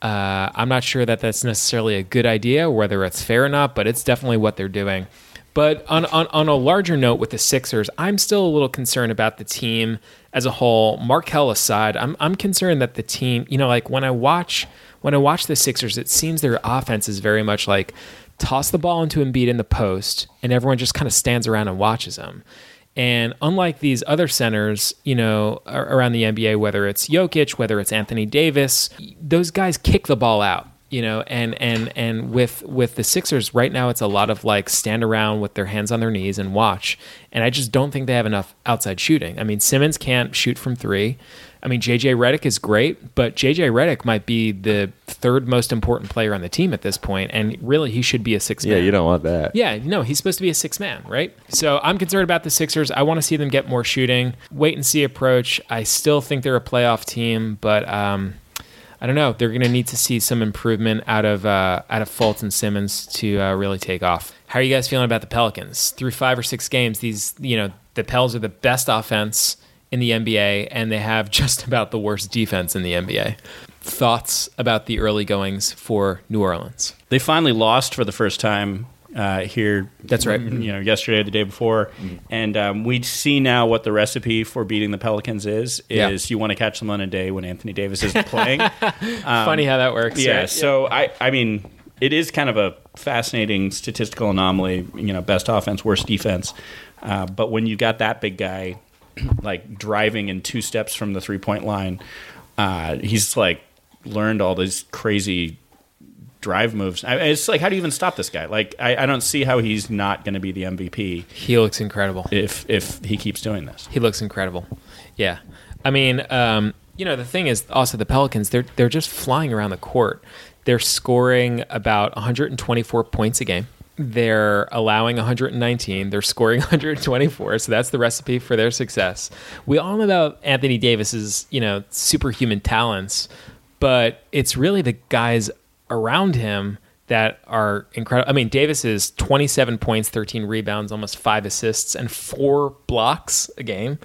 uh, I'm not sure that that's necessarily a good idea, whether it's fair or not, but it's definitely what they're doing. But on, on, on a larger note with the Sixers, I'm still a little concerned about the team as a whole. Markelle aside, I'm I'm concerned that the team, you know, like when I watch when I watch the Sixers, it seems their offense is very much like toss the ball into Embiid in the post, and everyone just kind of stands around and watches them. And unlike these other centers, you know, around the NBA, whether it's Jokic, whether it's Anthony Davis, those guys kick the ball out, you know, and and and with with the Sixers right now, it's a lot of like stand around with their hands on their knees and watch. And I just don't think they have enough outside shooting. I mean, Simmons can't shoot from three. I mean, JJ Redick is great, but JJ Redick might be the third most important player on the team at this point, and really he should be a six. yeah, man. you don't want that. Yeah, no, he's supposed to be a six man, right? So I'm concerned about the Sixers. I want to see them get more shooting. Wait and see approach. I still think they're a playoff team, but um, I don't know. They're going to need to see some improvement out of uh, out of Fultz and Simmons to uh, really take off. How are you guys feeling about the Pelicans? Through five or six games, these you know the Pels are the best offense in the NBA, and they have <laughs> just about the worst defense in the NBA. Thoughts about the early goings for New Orleans? They finally lost for the first time uh, here. That's right. You know, yesterday or the day before, and um, we see now what the recipe for beating the Pelicans is. Yeah. Is you want to catch them on a day when Anthony Davis isn't <laughs> playing. Funny how that works. yeah. right? So I, I mean, it is kind of a fascinating statistical anomaly. You know, best offense, worst defense. Uh, but when you got that big guy, <clears throat> like driving in two steps from the three point line, uh, he's like learned all these crazy drive moves. I, it's like, how do you even stop this guy? Like, I, I don't see how he's not going to be the MVP he looks incredible. if if he keeps doing this. He looks incredible. Yeah, I mean, um, you know, the thing is also the Pelicans. They're they're just flying around the court. They're scoring about 124 points a game. They're allowing 119. They're scoring <laughs> 124. So that's the recipe for their success. We all know about Anthony Davis's, you know, superhuman talents, but it's really the guys around him that are incredible. I mean, Davis is 27 points, 13 rebounds, almost five assists, and four blocks a game.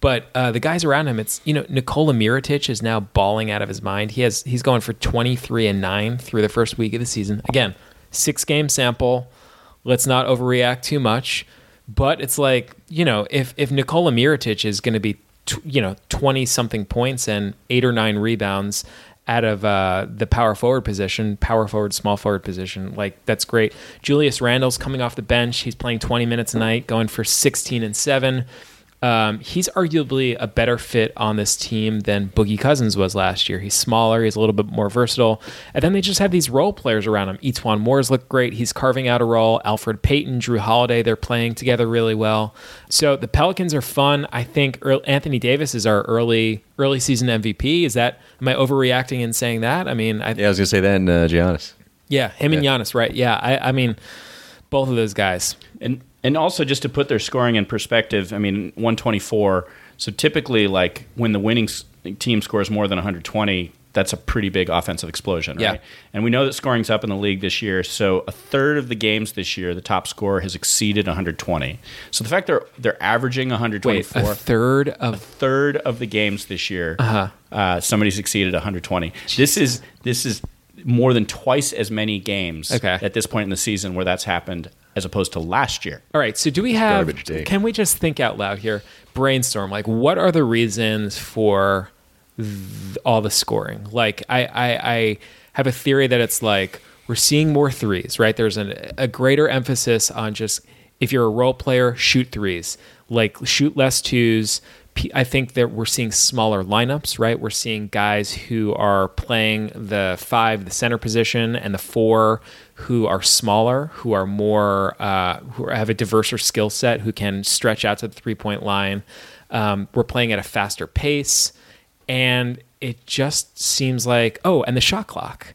But uh, the guys around him, it's you know Nikola Mirotic is now balling out of his mind. He has he's going for 23 and nine through the first week of the season. Again, six game sample. Let's not overreact too much. But it's like you know if if Nikola Mirotic is going to be tw- you know 20 something points and eight or nine rebounds out of uh, the power forward position, power forward, small forward position. Like that's great. Julius Randle's coming off the bench. He's playing 20 minutes a night, going for 16 and seven. Um, he's arguably a better fit on this team than Boogie Cousins was last year. He's smaller, he's a little bit more versatile. And then they just have these role players around him. E'Twaun Moore's look great. He's carving out a role. Elfrid Payton, Jrue Holiday, they're playing together really well. So the Pelicans are fun. I think Anthony Davis is our early early season MVP. Is that am I overreacting in saying that? I mean, I, yeah, I was gonna say that and uh, Giannis. Yeah, him and Giannis, right? Yeah, I, I mean, both of those guys. And and also just to put their scoring in perspective, I mean, 124. So typically, like when the winning team scores more than 120, that's a pretty big offensive explosion, right? Yeah. And we know that scoring's up in the league this year. So a third of the games this year, the top score has exceeded 120. So the fact they're they're averaging 124, Wait, a third a of third of the games this year, Uh-huh. uh, somebody's exceeded 120. This is this is more than twice as many games Okay. at this point in the season where that's happened as opposed to last year. All right. So do we have? Can we just think out loud here? Brainstorm. Like, what are the reasons for th- all the scoring? Like, I, I, I have a theory that it's like we're seeing more threes. Right. There's an, a greater emphasis on just if you're a role player, shoot threes. Like, shoot less twos. I think that we're seeing smaller lineups, right? We're seeing guys who are playing the five, the center position, and the four, who are smaller, who are more, uh, who have a diverser skill set, who can stretch out to the three point line. Um, we're playing at a faster pace, and it just seems like oh, and the shot clock.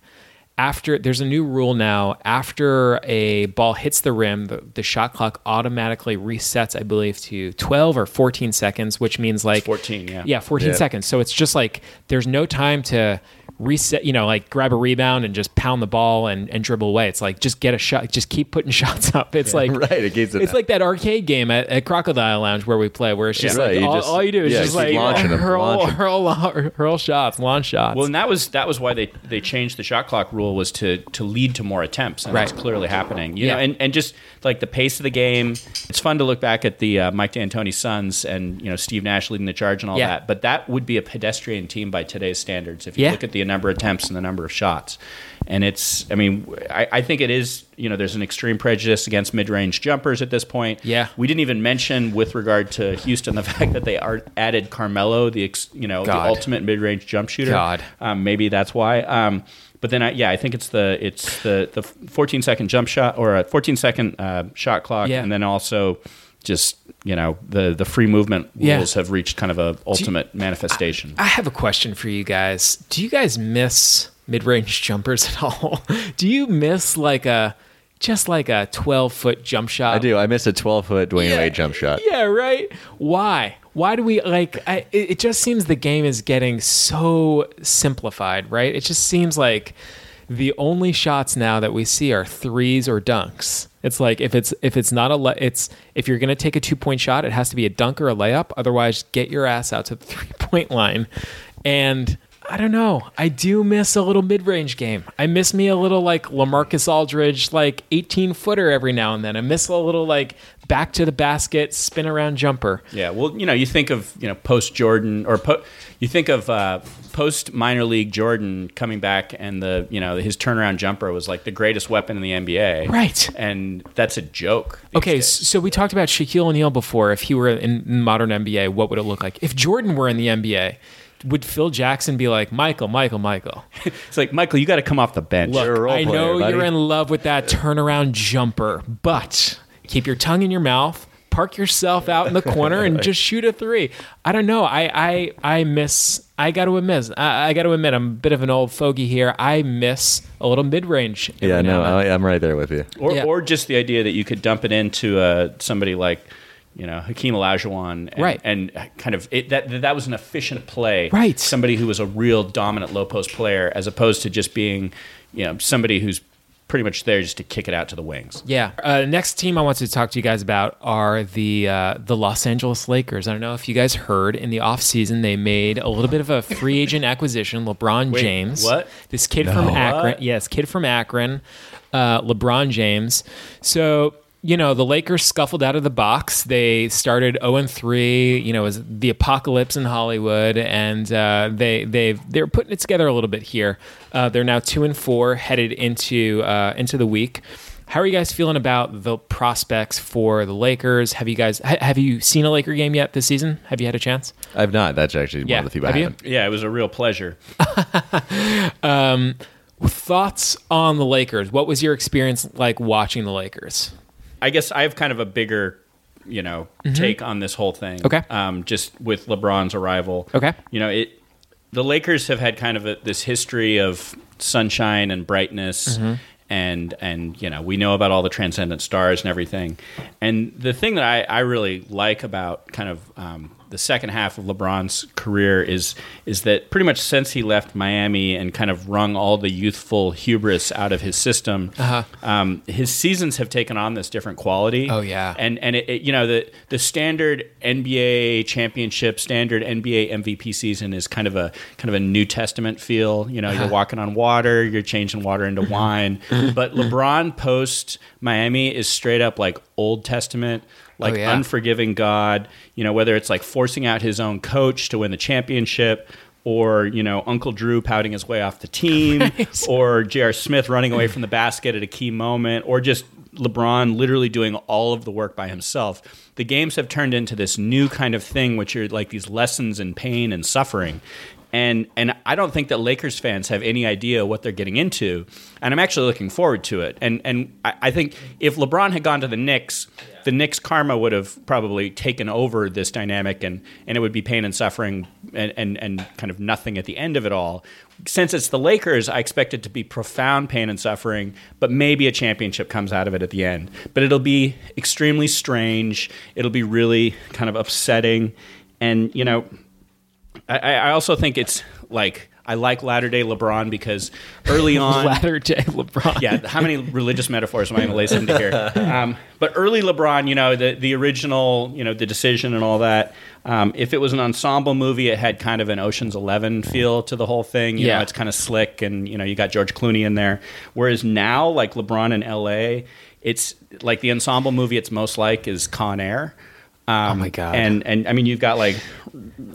After there's a new rule now. After a ball hits the rim, the, the shot clock automatically resets. I believe to 12 or 14 seconds, which means like 14, yeah. yeah, 14 Yeah. seconds. So it's just like there's no time to reset, you know, like grab a rebound and just pound the ball and, and dribble away. It's like just get a shot, just keep putting <laughs> shots up. It's like Right, it keeps it it's up. like that arcade game at, at Crocodile Lounge where we play, where it's just Yeah. like Right, you all, just- all you do is yeah, just like launching 'em, hurl, launch 'em. hurl, hurl shots, launch shots. Well, and that was that was why they, they changed the shot clock rule was to to lead to more attempts, and that's clearly happening. You Yeah. know, and, and just like the pace of the game, it's fun to look back at the uh, Mike D'Antoni Suns and you know Steve Nash leading the charge and all Yeah. that. But that would be a pedestrian team by today's standards if you Yeah. look at the number of attempts and the number of shots. And it's, I mean, I, I think it is. You know, there's an extreme prejudice against mid-range jumpers at this point. Yeah. we didn't even mention with regard to Houston the <laughs> fact that they are added Carmelo, the ex, you know the ultimate mid-range jump shooter. God. Um, maybe that's why. Um, but then, I, yeah, I think it's the it's the the 14 second jump shot or a 14 second uh, shot clock, Yeah. and then also just you know the the free movement Yeah. rules have reached kind of a ultimate manifestation. I have a question for you guys. Do you guys miss mid-range jumpers <laughs> at all? Do you miss like a just like a 12 foot jump shot? I do. I miss a 12 foot Dwyane Wade jump shot. Yeah, right. Why? Why do we like? I, it it just seems the game is getting so simplified, right? It just seems like the only shots now that we see are threes or dunks. It's like if it's if it's not a le- it's if you're gonna take a two point shot, it has to be a dunk or a layup. Otherwise, get your ass out to the <laughs> three point line. And I don't know. I do miss a little mid range game. I miss me a little like Lamarcus Aldridge, like 18 footer every now and then. I miss a little like back to the basket, spin around jumper. Yeah, well, you know, you think of you know post Jordan or po- you think of uh, post minor league Jordan coming back, and the you know his turnaround jumper was like the greatest weapon in the NBA, Right. And that's a joke. Okay, days. so we talked about Shaquille O'Neal before. If he were in modern NBA, what would it look like? If Jordan were in the NBA, would Phil Jackson be like, Michael, Michael, Michael? <laughs> it's like Michael, you got to come off the bench. Look, You're a role I know buddy. you're in love with that turnaround jumper, but keep your tongue in your mouth. Park yourself out in the corner and <laughs> just shoot a three. I don't know. I I I miss. I got to admit. I, I got to admit. I'm a bit of an old fogey here. I miss a little mid range. Yeah, no, I, I'm right there with you. or, Yeah. or just the idea that you could dump it into uh, somebody like you know Hakeem Olajuwon, and, Right. and kind of it, that that was an efficient play, Right. Somebody who was a real dominant low post player, as opposed to just being you know somebody who's pretty much there just to kick it out to the wings. Yeah. Uh, next team I wanted to talk to you guys about are the uh, the Los Angeles Lakers. I don't know if you guys heard in the offseason they made a little bit of a free <laughs> agent acquisition, LeBron Wait, James. what? This kid from Akron. Yes, kid from Akron, uh, LeBron James. So you know, the Lakers scuffled out of the box. They started 0 and 3. You know, it was the apocalypse in Hollywood, and uh, they they they're putting it together a little bit here. Uh, they're now two and four, headed into uh, into the week. How are you guys feeling about the prospects for the Lakers? Have you guys ha- have you seen a Laker game yet this season? Have you had a chance? I've not. That's actually Yeah. one of the few Have I you? haven't. Yeah, it was a real pleasure. <laughs> Thoughts on the Lakers? What was your experience like watching the Lakers? I guess I have kind of a bigger, you know, take on this whole thing. Mm-hmm. Okay. Um, just with LeBron's arrival. Okay. You know, it. The Lakers have had kind of a, this history of sunshine and brightness, Mm-hmm. and and you know we know about all the transcendent stars and everything. And the thing that I, I really like about kind of um, the second half of LeBron's career is is that pretty much since he left Miami and kind of wrung all the youthful hubris out of his system, Uh-huh. um, his seasons have taken on this different quality. Oh, yeah. and and it, it- you know the the standard NBA championship, standard NBA MVP season is kind of a kind of a New Testament feel. You know, Uh-huh. you're walking on water, you're changing water into wine. but LeBron post Miami is straight up like Old Testament. Oh, like Oh, yeah. unforgiving God, you know, whether it's like forcing out his own coach to win the championship, or you know, Uncle Drew pouting his way off the team, <laughs> Right. or J.R. Smith running away from the basket at a key moment, or just LeBron literally doing all of the work by himself. The games have turned into this new kind of thing, which are like these lessons in pain and suffering. And and I don't think that Lakers fans have any idea what they're getting into. And I'm actually looking forward to it. And and I, I think if LeBron had gone to the Knicks, the Knicks karma would have probably taken over this dynamic and, and it would be pain and suffering and, and, and kind of nothing at the end of it all. Since it's the Lakers, I expect it to be profound pain and suffering, but maybe a championship comes out of it at the end. But it'll be extremely strange. It'll be really kind of upsetting. And, you know, I, I also think it's like I like latter day LeBron because early <laughs> on Latter day LeBron. yeah, how many religious metaphors am I going to lace into here? Um, but early LeBron, you know, the the original, you know, the decision and all that. Um, if it was an ensemble movie, it had kind of an Ocean's Eleven feel to the whole thing. You Yeah. know, it's kind of slick, and you know, you got George Clooney in there. Whereas now, like LeBron in L.A., it's like the ensemble movie. It's most like is Con Air. Um, Oh my God. And and I mean, you've got like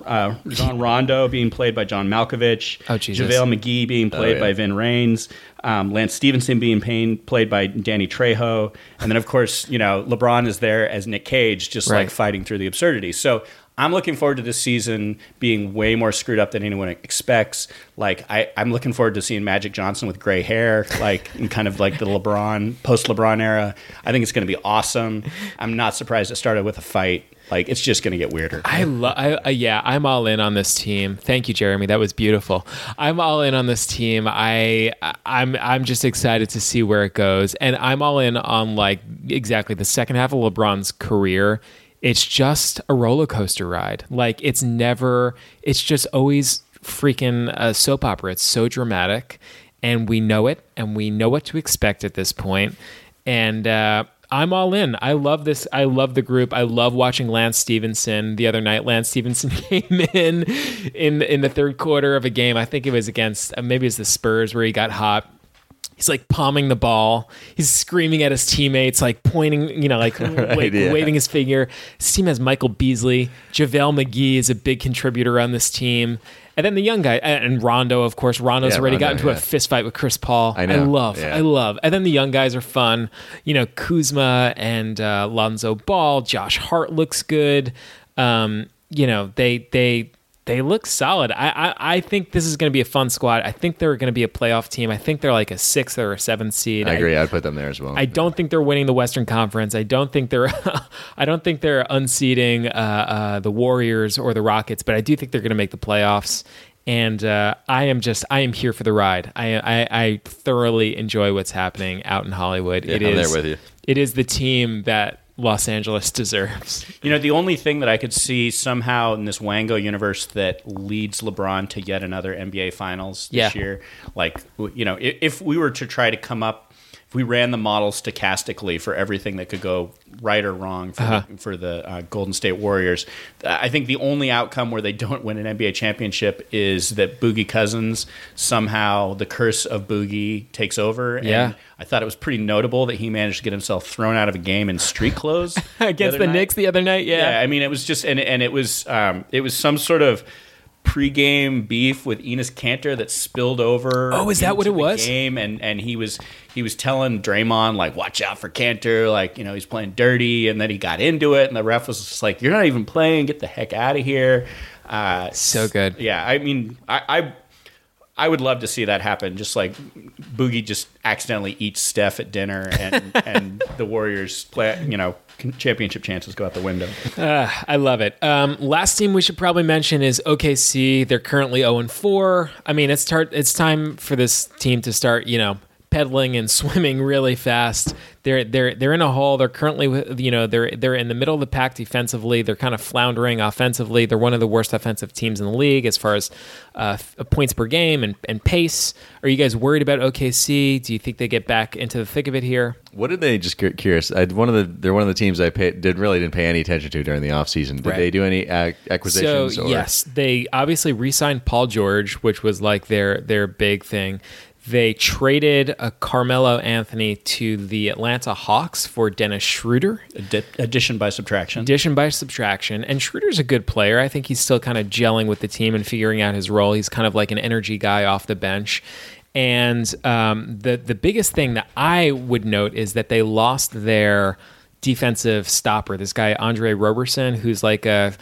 uh, John Rondo being played by John Malkovich. Oh, Jesus. JaVale McGee being played yeah. by Ving Rhames. Um, Lance Stephenson being pain, played by Danny Trejo. And then, of course, you know, LeBron is there as Nick Cage, just Right. like fighting through the absurdity. So I'm looking forward to this season being way more screwed up than anyone expects. Like, I, I'm looking forward to seeing Magic Johnson with gray hair, like, in kind of like the LeBron, post LeBron era. I think it's going to be awesome. I'm not surprised it started with a fight. Like, it's just going to get weirder. I love. Uh, yeah, I'm all in on this team. Thank you, Jeremy. That was beautiful. I'm all in on this team. I, I'm, I'm just excited to see where it goes, and I'm all in on like exactly the second half of LeBron's career. It's just a roller coaster ride. Like it's never. It's just always freaking a soap opera. It's so dramatic, and we know it, and we know what to expect at this point. And uh, I'm all in. I love this. I love the group. I love watching Lance Stephenson. The other night, Lance Stephenson <laughs> came in in in the third quarter of a game. I think it was against uh, maybe it was the Spurs where he got hot. He's like palming the ball. He's screaming at his teammates, like pointing, you know, like <laughs> wa- yeah. waving his finger. His team has Michael Beasley. JaVale McGee is a big contributor on this team. And then the young guy, and Rondo, of course. Rondo's Yeah, already got Rondo, into a yeah. fist fight with Chris Paul. I know, love, yeah. I love. And then the young guys are fun. You know, Kuzma and uh, Lonzo Ball. Josh Hart looks good. Um, you know, they they they look solid. I I, I think this is going to be a fun squad. I think they're going to be a playoff team. I think they're like a sixth or a seventh seed. I agree. I'd put them there as well. I don't think they're winning the Western Conference. I don't think they're, <laughs> I don't think they're unseating uh, uh, the Warriors or the Rockets, but I do think they're going to make the playoffs. And uh, I am just, I am here for the ride. I, I, I thoroughly enjoy what's happening out in Hollywood. Yeah, it I'm is, there with you. It is the team that Los Angeles deserves. You know, the only thing that I could see somehow in this Wango universe that leads LeBron to yet another NBA Finals this Yeah. year, like you know, if, if we were to try to come up if we ran the model stochastically for everything that could go right or wrong for Uh-huh. the, for the uh, Golden State Warriors, uh, I think the only outcome where they don't win an NBA championship is that Boogie Cousins somehow the curse of Boogie takes over. Yeah. And I thought it was pretty notable that he managed to get himself thrown out of a game in street clothes <laughs> Against other the. Knicks the other night, yeah. Yeah, I mean, it was just and and it was um, it was some sort of pregame beef with Enes Kanter that spilled over. Oh, is that what it was? Game and and he was he was telling Draymond like, watch out for Cantor, like you know he's playing dirty, and then he got into it, and the ref was just like, you're not even playing, get the heck out of here. Uh, So good. yeah, I mean, I. I I would love to see that happen. Just like Boogie just accidentally eats Steph at dinner, and <laughs> and the Warriors play, you know, championship chances go out the window. Uh, I love it. Um, last team we should probably mention is OKC. They're currently 0 and 4. I mean, it's start. It's time for this team to start. You know, pedaling and <laughs> swimming really fast. They're they're they're in a hole. They're currently you know they're they're in the middle of the pack defensively. They're kind of floundering offensively. They're one of the worst offensive teams in the league as far as uh, points per game and, and pace. Are you guys worried about OKC? Do you think they get back into the thick of it here? What did they just curious? I, one of the they're one of the teams I paid, did really didn't pay any attention to during the offseason. Did Right. they do any ac- acquisitions? So or? yes, they obviously re-signed Paul George, which was like their their big thing. They traded a Carmelo Anthony to the Atlanta Hawks for Dennis Schroeder. Addi- addition by subtraction. Addition by subtraction, and Schroeder's a good player. I think he's still kind of gelling with the team and figuring out his role. He's kind of like an energy guy off the bench. And um, the the biggest thing that I would note is that they lost their defensive stopper. This guy Andre Roberson, who's like a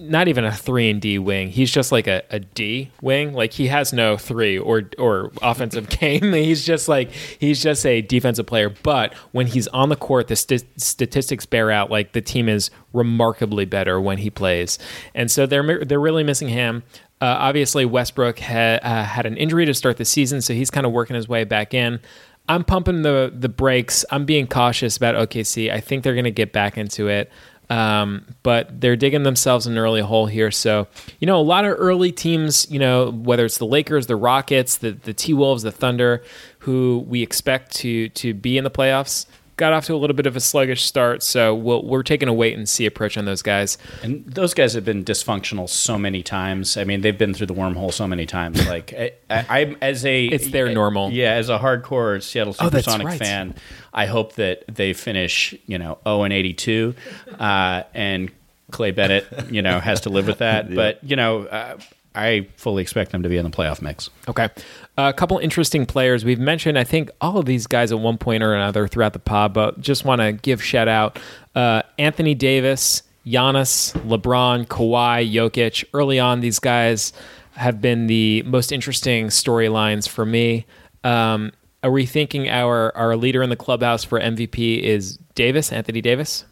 not even a three and D wing. He's just like a, a D wing. Like he has no three or or offensive <laughs> game. He's just like he's just a defensive player. But when he's on the court, the st- statistics bear out like the team is remarkably better when he plays. And so they're they're really missing him. Uh, obviously, Westbrook had uh, had an injury to start the season, so he's kind of working his way back in. I'm pumping the the brakes. I'm being cautious about OKC. I think they're going to get back into it. Um, but they're digging themselves an early hole here. So, you know, a lot of early teams, you know, whether it's the Lakers, the Rockets, the, the T Wolves, the Thunder, who we expect to to be in the playoffs, got off to a little bit of a sluggish start. So we'll, we're taking a wait and see approach on those guys. And those guys have been dysfunctional so many times. I mean, they've been through the wormhole so many times. Like <laughs> I, I, I'm as a It's their normal. Yeah, as a hardcore Seattle Oh, Supersonic right. fan, I hope that they finish, you know, 0 and 82, uh, and Clay Bennett, you know, has to live with that. <laughs> But you know, uh, I fully expect them to be in the playoff mix. Okay. a couple interesting players. We've mentioned, I think, all of these guys at one point or another throughout the pod, but just want to give shout out uh, Anthony Davis, Giannis, LeBron, Kawhi, Jokic. Early on, these guys have been the most interesting storylines for me. Um, are we thinking our, our leader in the clubhouse for MVP is Davis, Anthony Davis?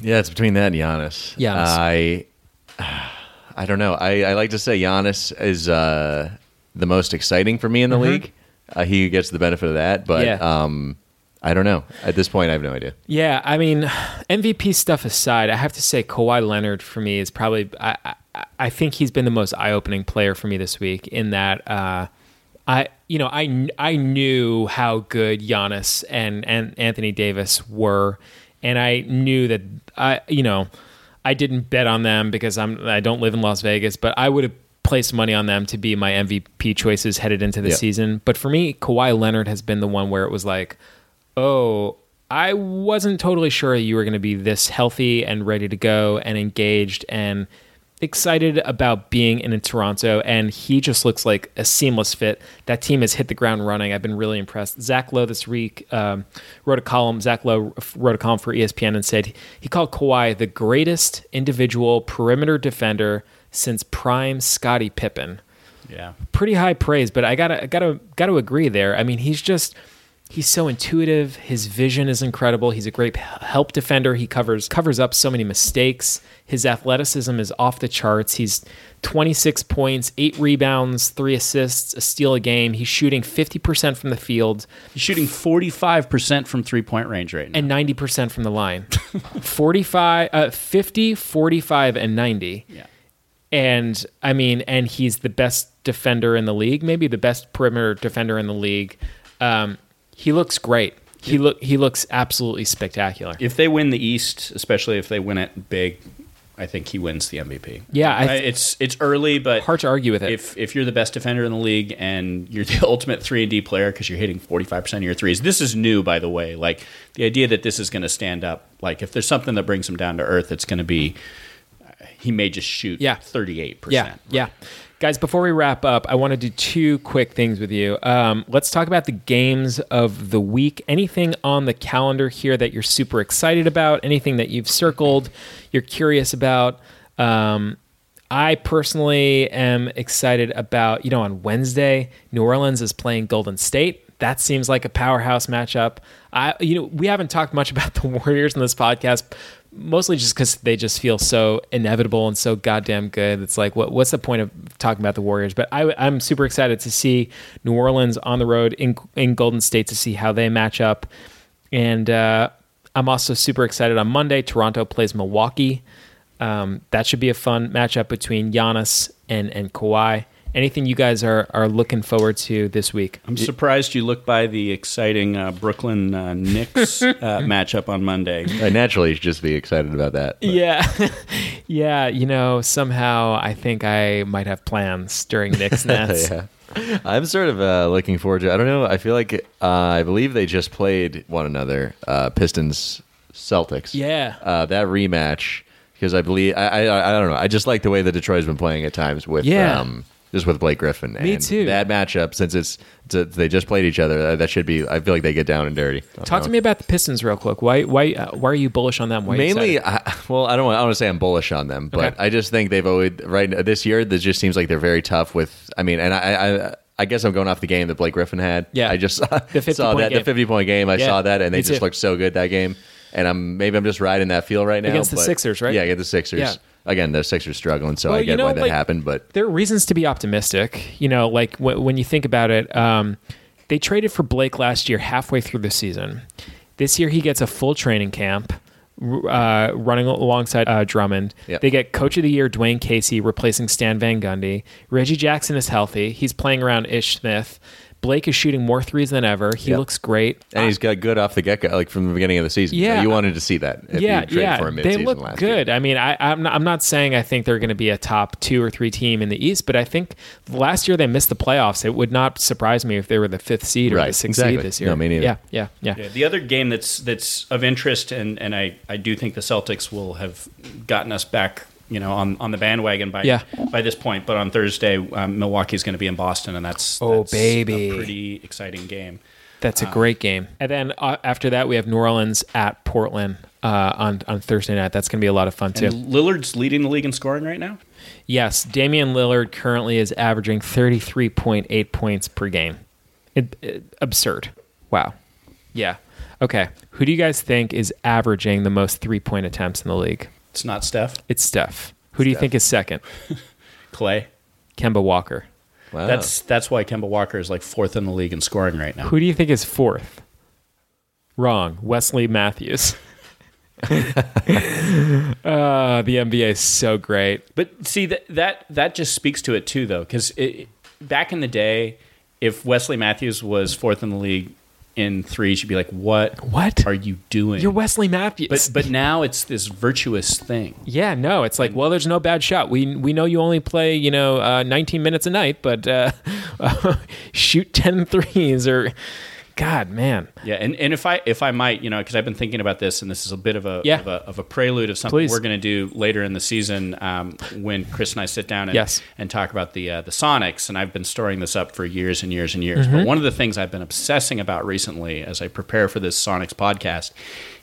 Yeah, it's between that and Giannis. Giannis. I I don't know. I, I like to say Giannis is uh, the most exciting for me in the league. Uh, he gets the benefit of that, but Mm-hmm. Yeah. um, I don't know. At this point, I have no idea. Yeah, I mean, MVP stuff aside, I have to say Kawhi Leonard for me is probably I I, I think he's been the most eye opening player for me this week. In that, uh, I you know I I knew how good Giannis and and Anthony Davis were, and I knew that I you know I didn't bet on them because I'm I don't live in Las Vegas, but I would have placed money on them to be my MVP choices headed into the Yeah. season. But for me, Kawhi Leonard has been the one where it was like oh, I wasn't totally sure you were going to be this healthy and ready to go and engaged and excited about being in Toronto. And he just looks like a seamless fit. That team has hit the ground running. I've been really impressed. Zach Lowe this week um, wrote a column. Zach Lowe wrote a column for ESPN and said he called Kawhi the greatest individual perimeter defender since prime Scottie Pippen Yeah. pretty high praise, but I gotta gotta gotta agree there. I mean, he's just he's so intuitive. His vision is incredible. He's a great help defender. He covers covers up so many mistakes. His athleticism is off the charts. He's 26 points, eight rebounds, three assists, a steal a game. He's shooting 50% from the field He's shooting 45% from three point range right now. and 90% from the line. <laughs> 45, uh, 50, 45, and 90. yeah. And I mean, and he's the best defender in the league, maybe the best perimeter defender in the league. Um, he looks great. he look he looks absolutely spectacular. If they win the East, especially if they win it big, I think he wins the MVP. Yeah, I th- it's it's early, but Hard to argue with it. if if you're the best defender in the league and you're the <laughs> ultimate three and D player because you're hitting 45 percent of your threes, this is new, by the way. Like the idea that this is going to stand up. Like if there's something that brings him down to earth, it's going to be uh, he may just shoot Yeah. 38 Yeah, percent. yeah. Guys, before we wrap up, I want to do two quick things with you. Um, let's talk about the games of the week. Anything on the calendar here that you're super excited about? Anything that you've circled, you're curious about? Um, I personally am excited about, you know, on Wednesday, New Orleans is playing Golden State. That seems like a powerhouse matchup. I, you know, we haven't talked much about <laughs> the Warriors in this podcast, mostly just because they just feel so inevitable and so goddamn good. It's like, what, what's the point of talking about the Warriors? But I, I'm super excited to see New Orleans on the road in in Golden State to see how they match up, and uh, I'm also super excited on Monday. Toronto plays Milwaukee. Um, that should be a fun matchup between Giannis and and Kawhi. Anything you guys are are looking forward to this week? I'm surprised you look by the exciting uh, Brooklyn uh, Knicks <laughs> uh, matchup on Monday. I naturally should just be excited about that. but- Yeah, <laughs> yeah. You know, somehow I think I might have plans during Knicks <laughs> Nets. yeah. I'm sort of uh, looking forward to. I don't know. I feel like uh, I believe they just played one another. Uh, Pistons Celtics. Yeah. Uh, that rematch because I believe I, I I don't know. I just like the way that Detroit's been playing at times with Yeah. um, just with Blake Griffin. Me and too. That matchup since it's, it's they just played each other. That, that should be. I feel like they get down and dirty. Talk to me about the Pistons real quick. Why why uh, why are you bullish on them? Why Mainly. I, well, I don't want. I want to say I'm bullish on them, but Okay. I just think they've always right this year. This just seems like they're very tough with. I mean, and I, I, I guess I'm going off the game that Blake Griffin had. Yeah. I just <laughs> saw, 50 saw that game. the 50 point game. I Yeah, saw that, and they just too. looked so good that game. And I'm maybe I'm just riding that feel right now Against the Sixers, right? Yeah, against the Sixers. Yeah. Again, the Sixers struggling, so Well, I you get know, why that like- happened. But there are reasons to be optimistic. You know, like w- when you think about it, um, they traded for Blake last year halfway through the season. This year, he gets a full training camp. Uh, running alongside uh, Drummond, Yep. they get Coach of the Year Dwane Casey replacing Stan Van Gundy. Reggie Jackson is healthy; he's playing around Ish Smith. Blake is shooting more threes than ever. He Yep. looks great. and he's got good off the get go, like from the beginning of the season. Yeah. you wanted to see that. If yeah, you yeah, for him they mid-season look last good. Year. I mean, I, I'm not, I'm not saying I think they're going to be a top two or three team in the East, but I think last year they missed the playoffs. It would not surprise me if they were the fifth seed or the Right, sixth exactly. seed this year. No, me neither. Yeah, yeah, yeah. Yeah, the other game that's that's of interest, and, and I, I do think the Celtics will have gotten us back, you know, on, on the bandwagon by Yeah. by this point. But on Thursday, um, Milwaukee's going to be in Boston, and that's Oh, that's baby. a pretty exciting game. That's a great game. And then uh, after that, we have New Orleans at Portland uh, on on Thursday night. That's going to be a lot of fun too. And Lillard's leading the league in scoring right now. Yes, Damian Lillard currently is averaging 33.8 points per game. It, it- absurd. Wow. Yeah. Okay. Who do you guys think is averaging the most three point attempts in the league? It's not Steph, It's Steph. Who do you Steph. think is second? <laughs> Clay. Kemba Walker. Wow. That's that's why Kemba Walker is like fourth in the league in scoring right now. Who do you think is fourth? Wrong. Wesley Matthews. <laughs> uh, the NBA is so great. But see that that that just speaks to it too, though, because back in the day, if Wesley Matthews was fourth in the league in threes, you'd be like, "What? What? are you doing?" You're Wesley Matthews. But but now it's this virtuous thing. Yeah, no, it's like, well, there's no bad shot. We we know you only play, you know, uh, 19 minutes a night, but uh, <laughs> shoot 10 threes or, God, man. Yeah, and, and if I if I might, you know, because I've been thinking about this, and this is a bit of a Yeah. of, a, of a prelude of something Please. we're going to do later in the season um, when Chris and I sit down and Yes. and talk about the uh, the Sonics. And I've been storing this up for years and years and years. Mm-hmm. But one of the things I've been obsessing about recently, as I prepare for this Sonics podcast,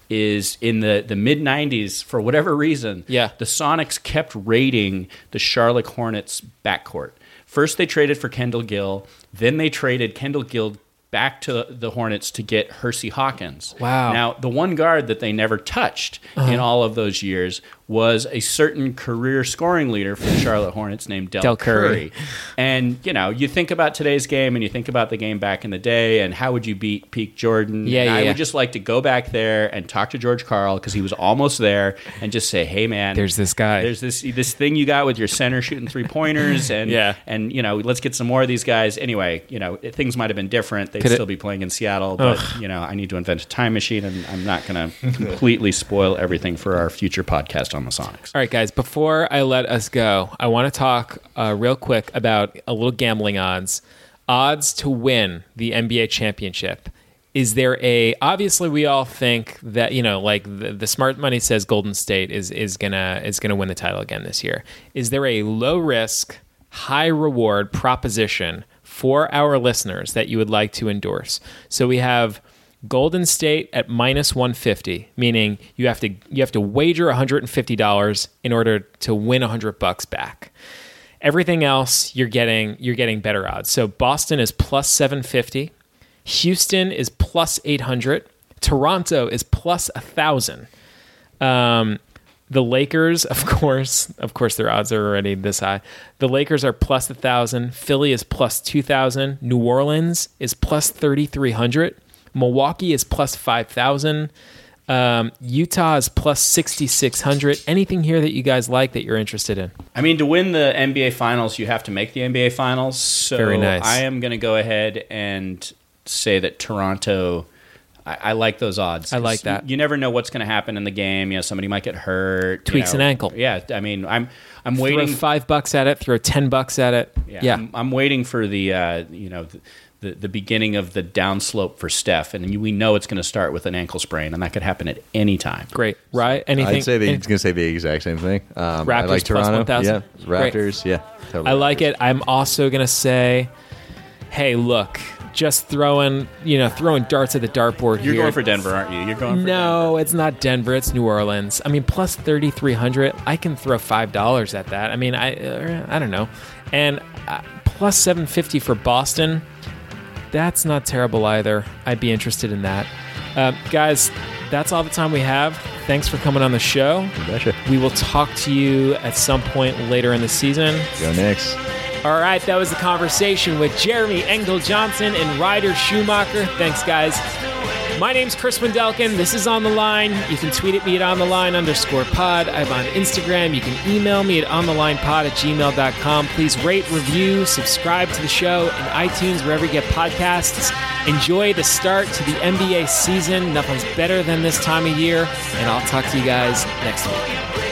is in the the mid '90s for whatever reason. Yeah. the Sonics kept raiding the Charlotte Hornets backcourt. First, they traded for Kendall Gill. Then they traded Kendall Gill back to the Hornets to get Hersey Hawkins. Wow. Now, the one guard that they never touched uh-huh. in all of those years was a certain career scoring leader for the Charlotte Hornets named Del, Del Curry. Curry. And, you know, you think about today's game and you think about the game back in the day and how would you beat Peak Jordan? Yeah, yeah, I yeah. would just like to go back there and talk to George Karl because he was almost there and just say, hey, man. There's this guy. There's this this thing you got with your center shooting three pointers, and <laughs> Yeah. and you know, let's get some more of these guys. Anyway, you know, things might have been different. They'd Could it- still be playing in Seattle. But you know, I need to invent a time machine, and I'm not going to completely spoil everything for our future podcast on the Sonics. All right, guys, before I let us go, I want to talk uh, real quick about a little gambling odds. Odds to win the NBA championship. Is there a obviously we all think that you know like the, the smart money says Golden State is is gonna is gonna win the title again this year. Is there a low risk, high reward proposition for our listeners that you would like to endorse? So we have Golden State at minus 150, meaning you have to you have to wager $150 in order to win 100 bucks back. Everything else you're getting you're getting better odds. So Boston is plus 750, Houston is plus 800, Toronto is plus 1000. Um the Lakers, of <laughs> course, of course, their odds are already this high. The Lakers are plus a thousand. Philly is plus two thousand. New Orleans is plus thirty three hundred. Milwaukee is plus five thousand. Um, Utah is plus sixty six hundred. Anything here that you guys like that you're interested in? I mean, to win the NBA Finals, you have to make the NBA Finals. So Very nice. I am going to go ahead and say that Toronto. I, I like those odds. I like that. You, you never know what's going to happen in the game. You know, somebody might get hurt. you Tweaks know. an ankle. Yeah, I mean, I'm I'm Throw waiting. five bucks at it. Throw ten bucks at it. Yeah, Yeah. I'm, I'm waiting for the uh, you know the, the the beginning of the downslope for Steph, and we know it's going to start with an ankle sprain, and that could happen at any time. Great. Right? Anything? I'd say the, any- he's going to say the exact same thing. Um, I Raptors like Toronto. 1,000? Yeah, Great. Raptors. Yeah, totally I like Raptors. it. I'm also gonna say, hey, look, just throwing you know throwing darts at the dartboard You're here. going for Denver, aren't you? You're going for No, it's not Denver. It's New Orleans. I mean, plus thirty three hundred. I can throw five dollars at that. I mean, I uh, I don't know, and uh, plus seven fifty for Boston. That's not terrible either. I'd be interested in that, uh, guys. That's all the time we have. Thanks for coming on the show. Betcha. We will talk to you at some point later in the season. Go Knicks. All right, that was the conversation with Jeremy Engdahl-Johnson and Ryder Schumacher. Thanks, guys. My name's Chris Wendelkin. This is On the Line. You can tweet at me at On the Line underscore pod. I'm on Instagram. You can email me at onthelinepod at gmail.com. Please rate, review, subscribe to the show in iTunes, wherever you get podcasts. Enjoy the start to the NBA season. Nothing's better than this time of year. And I'll talk to you guys next week.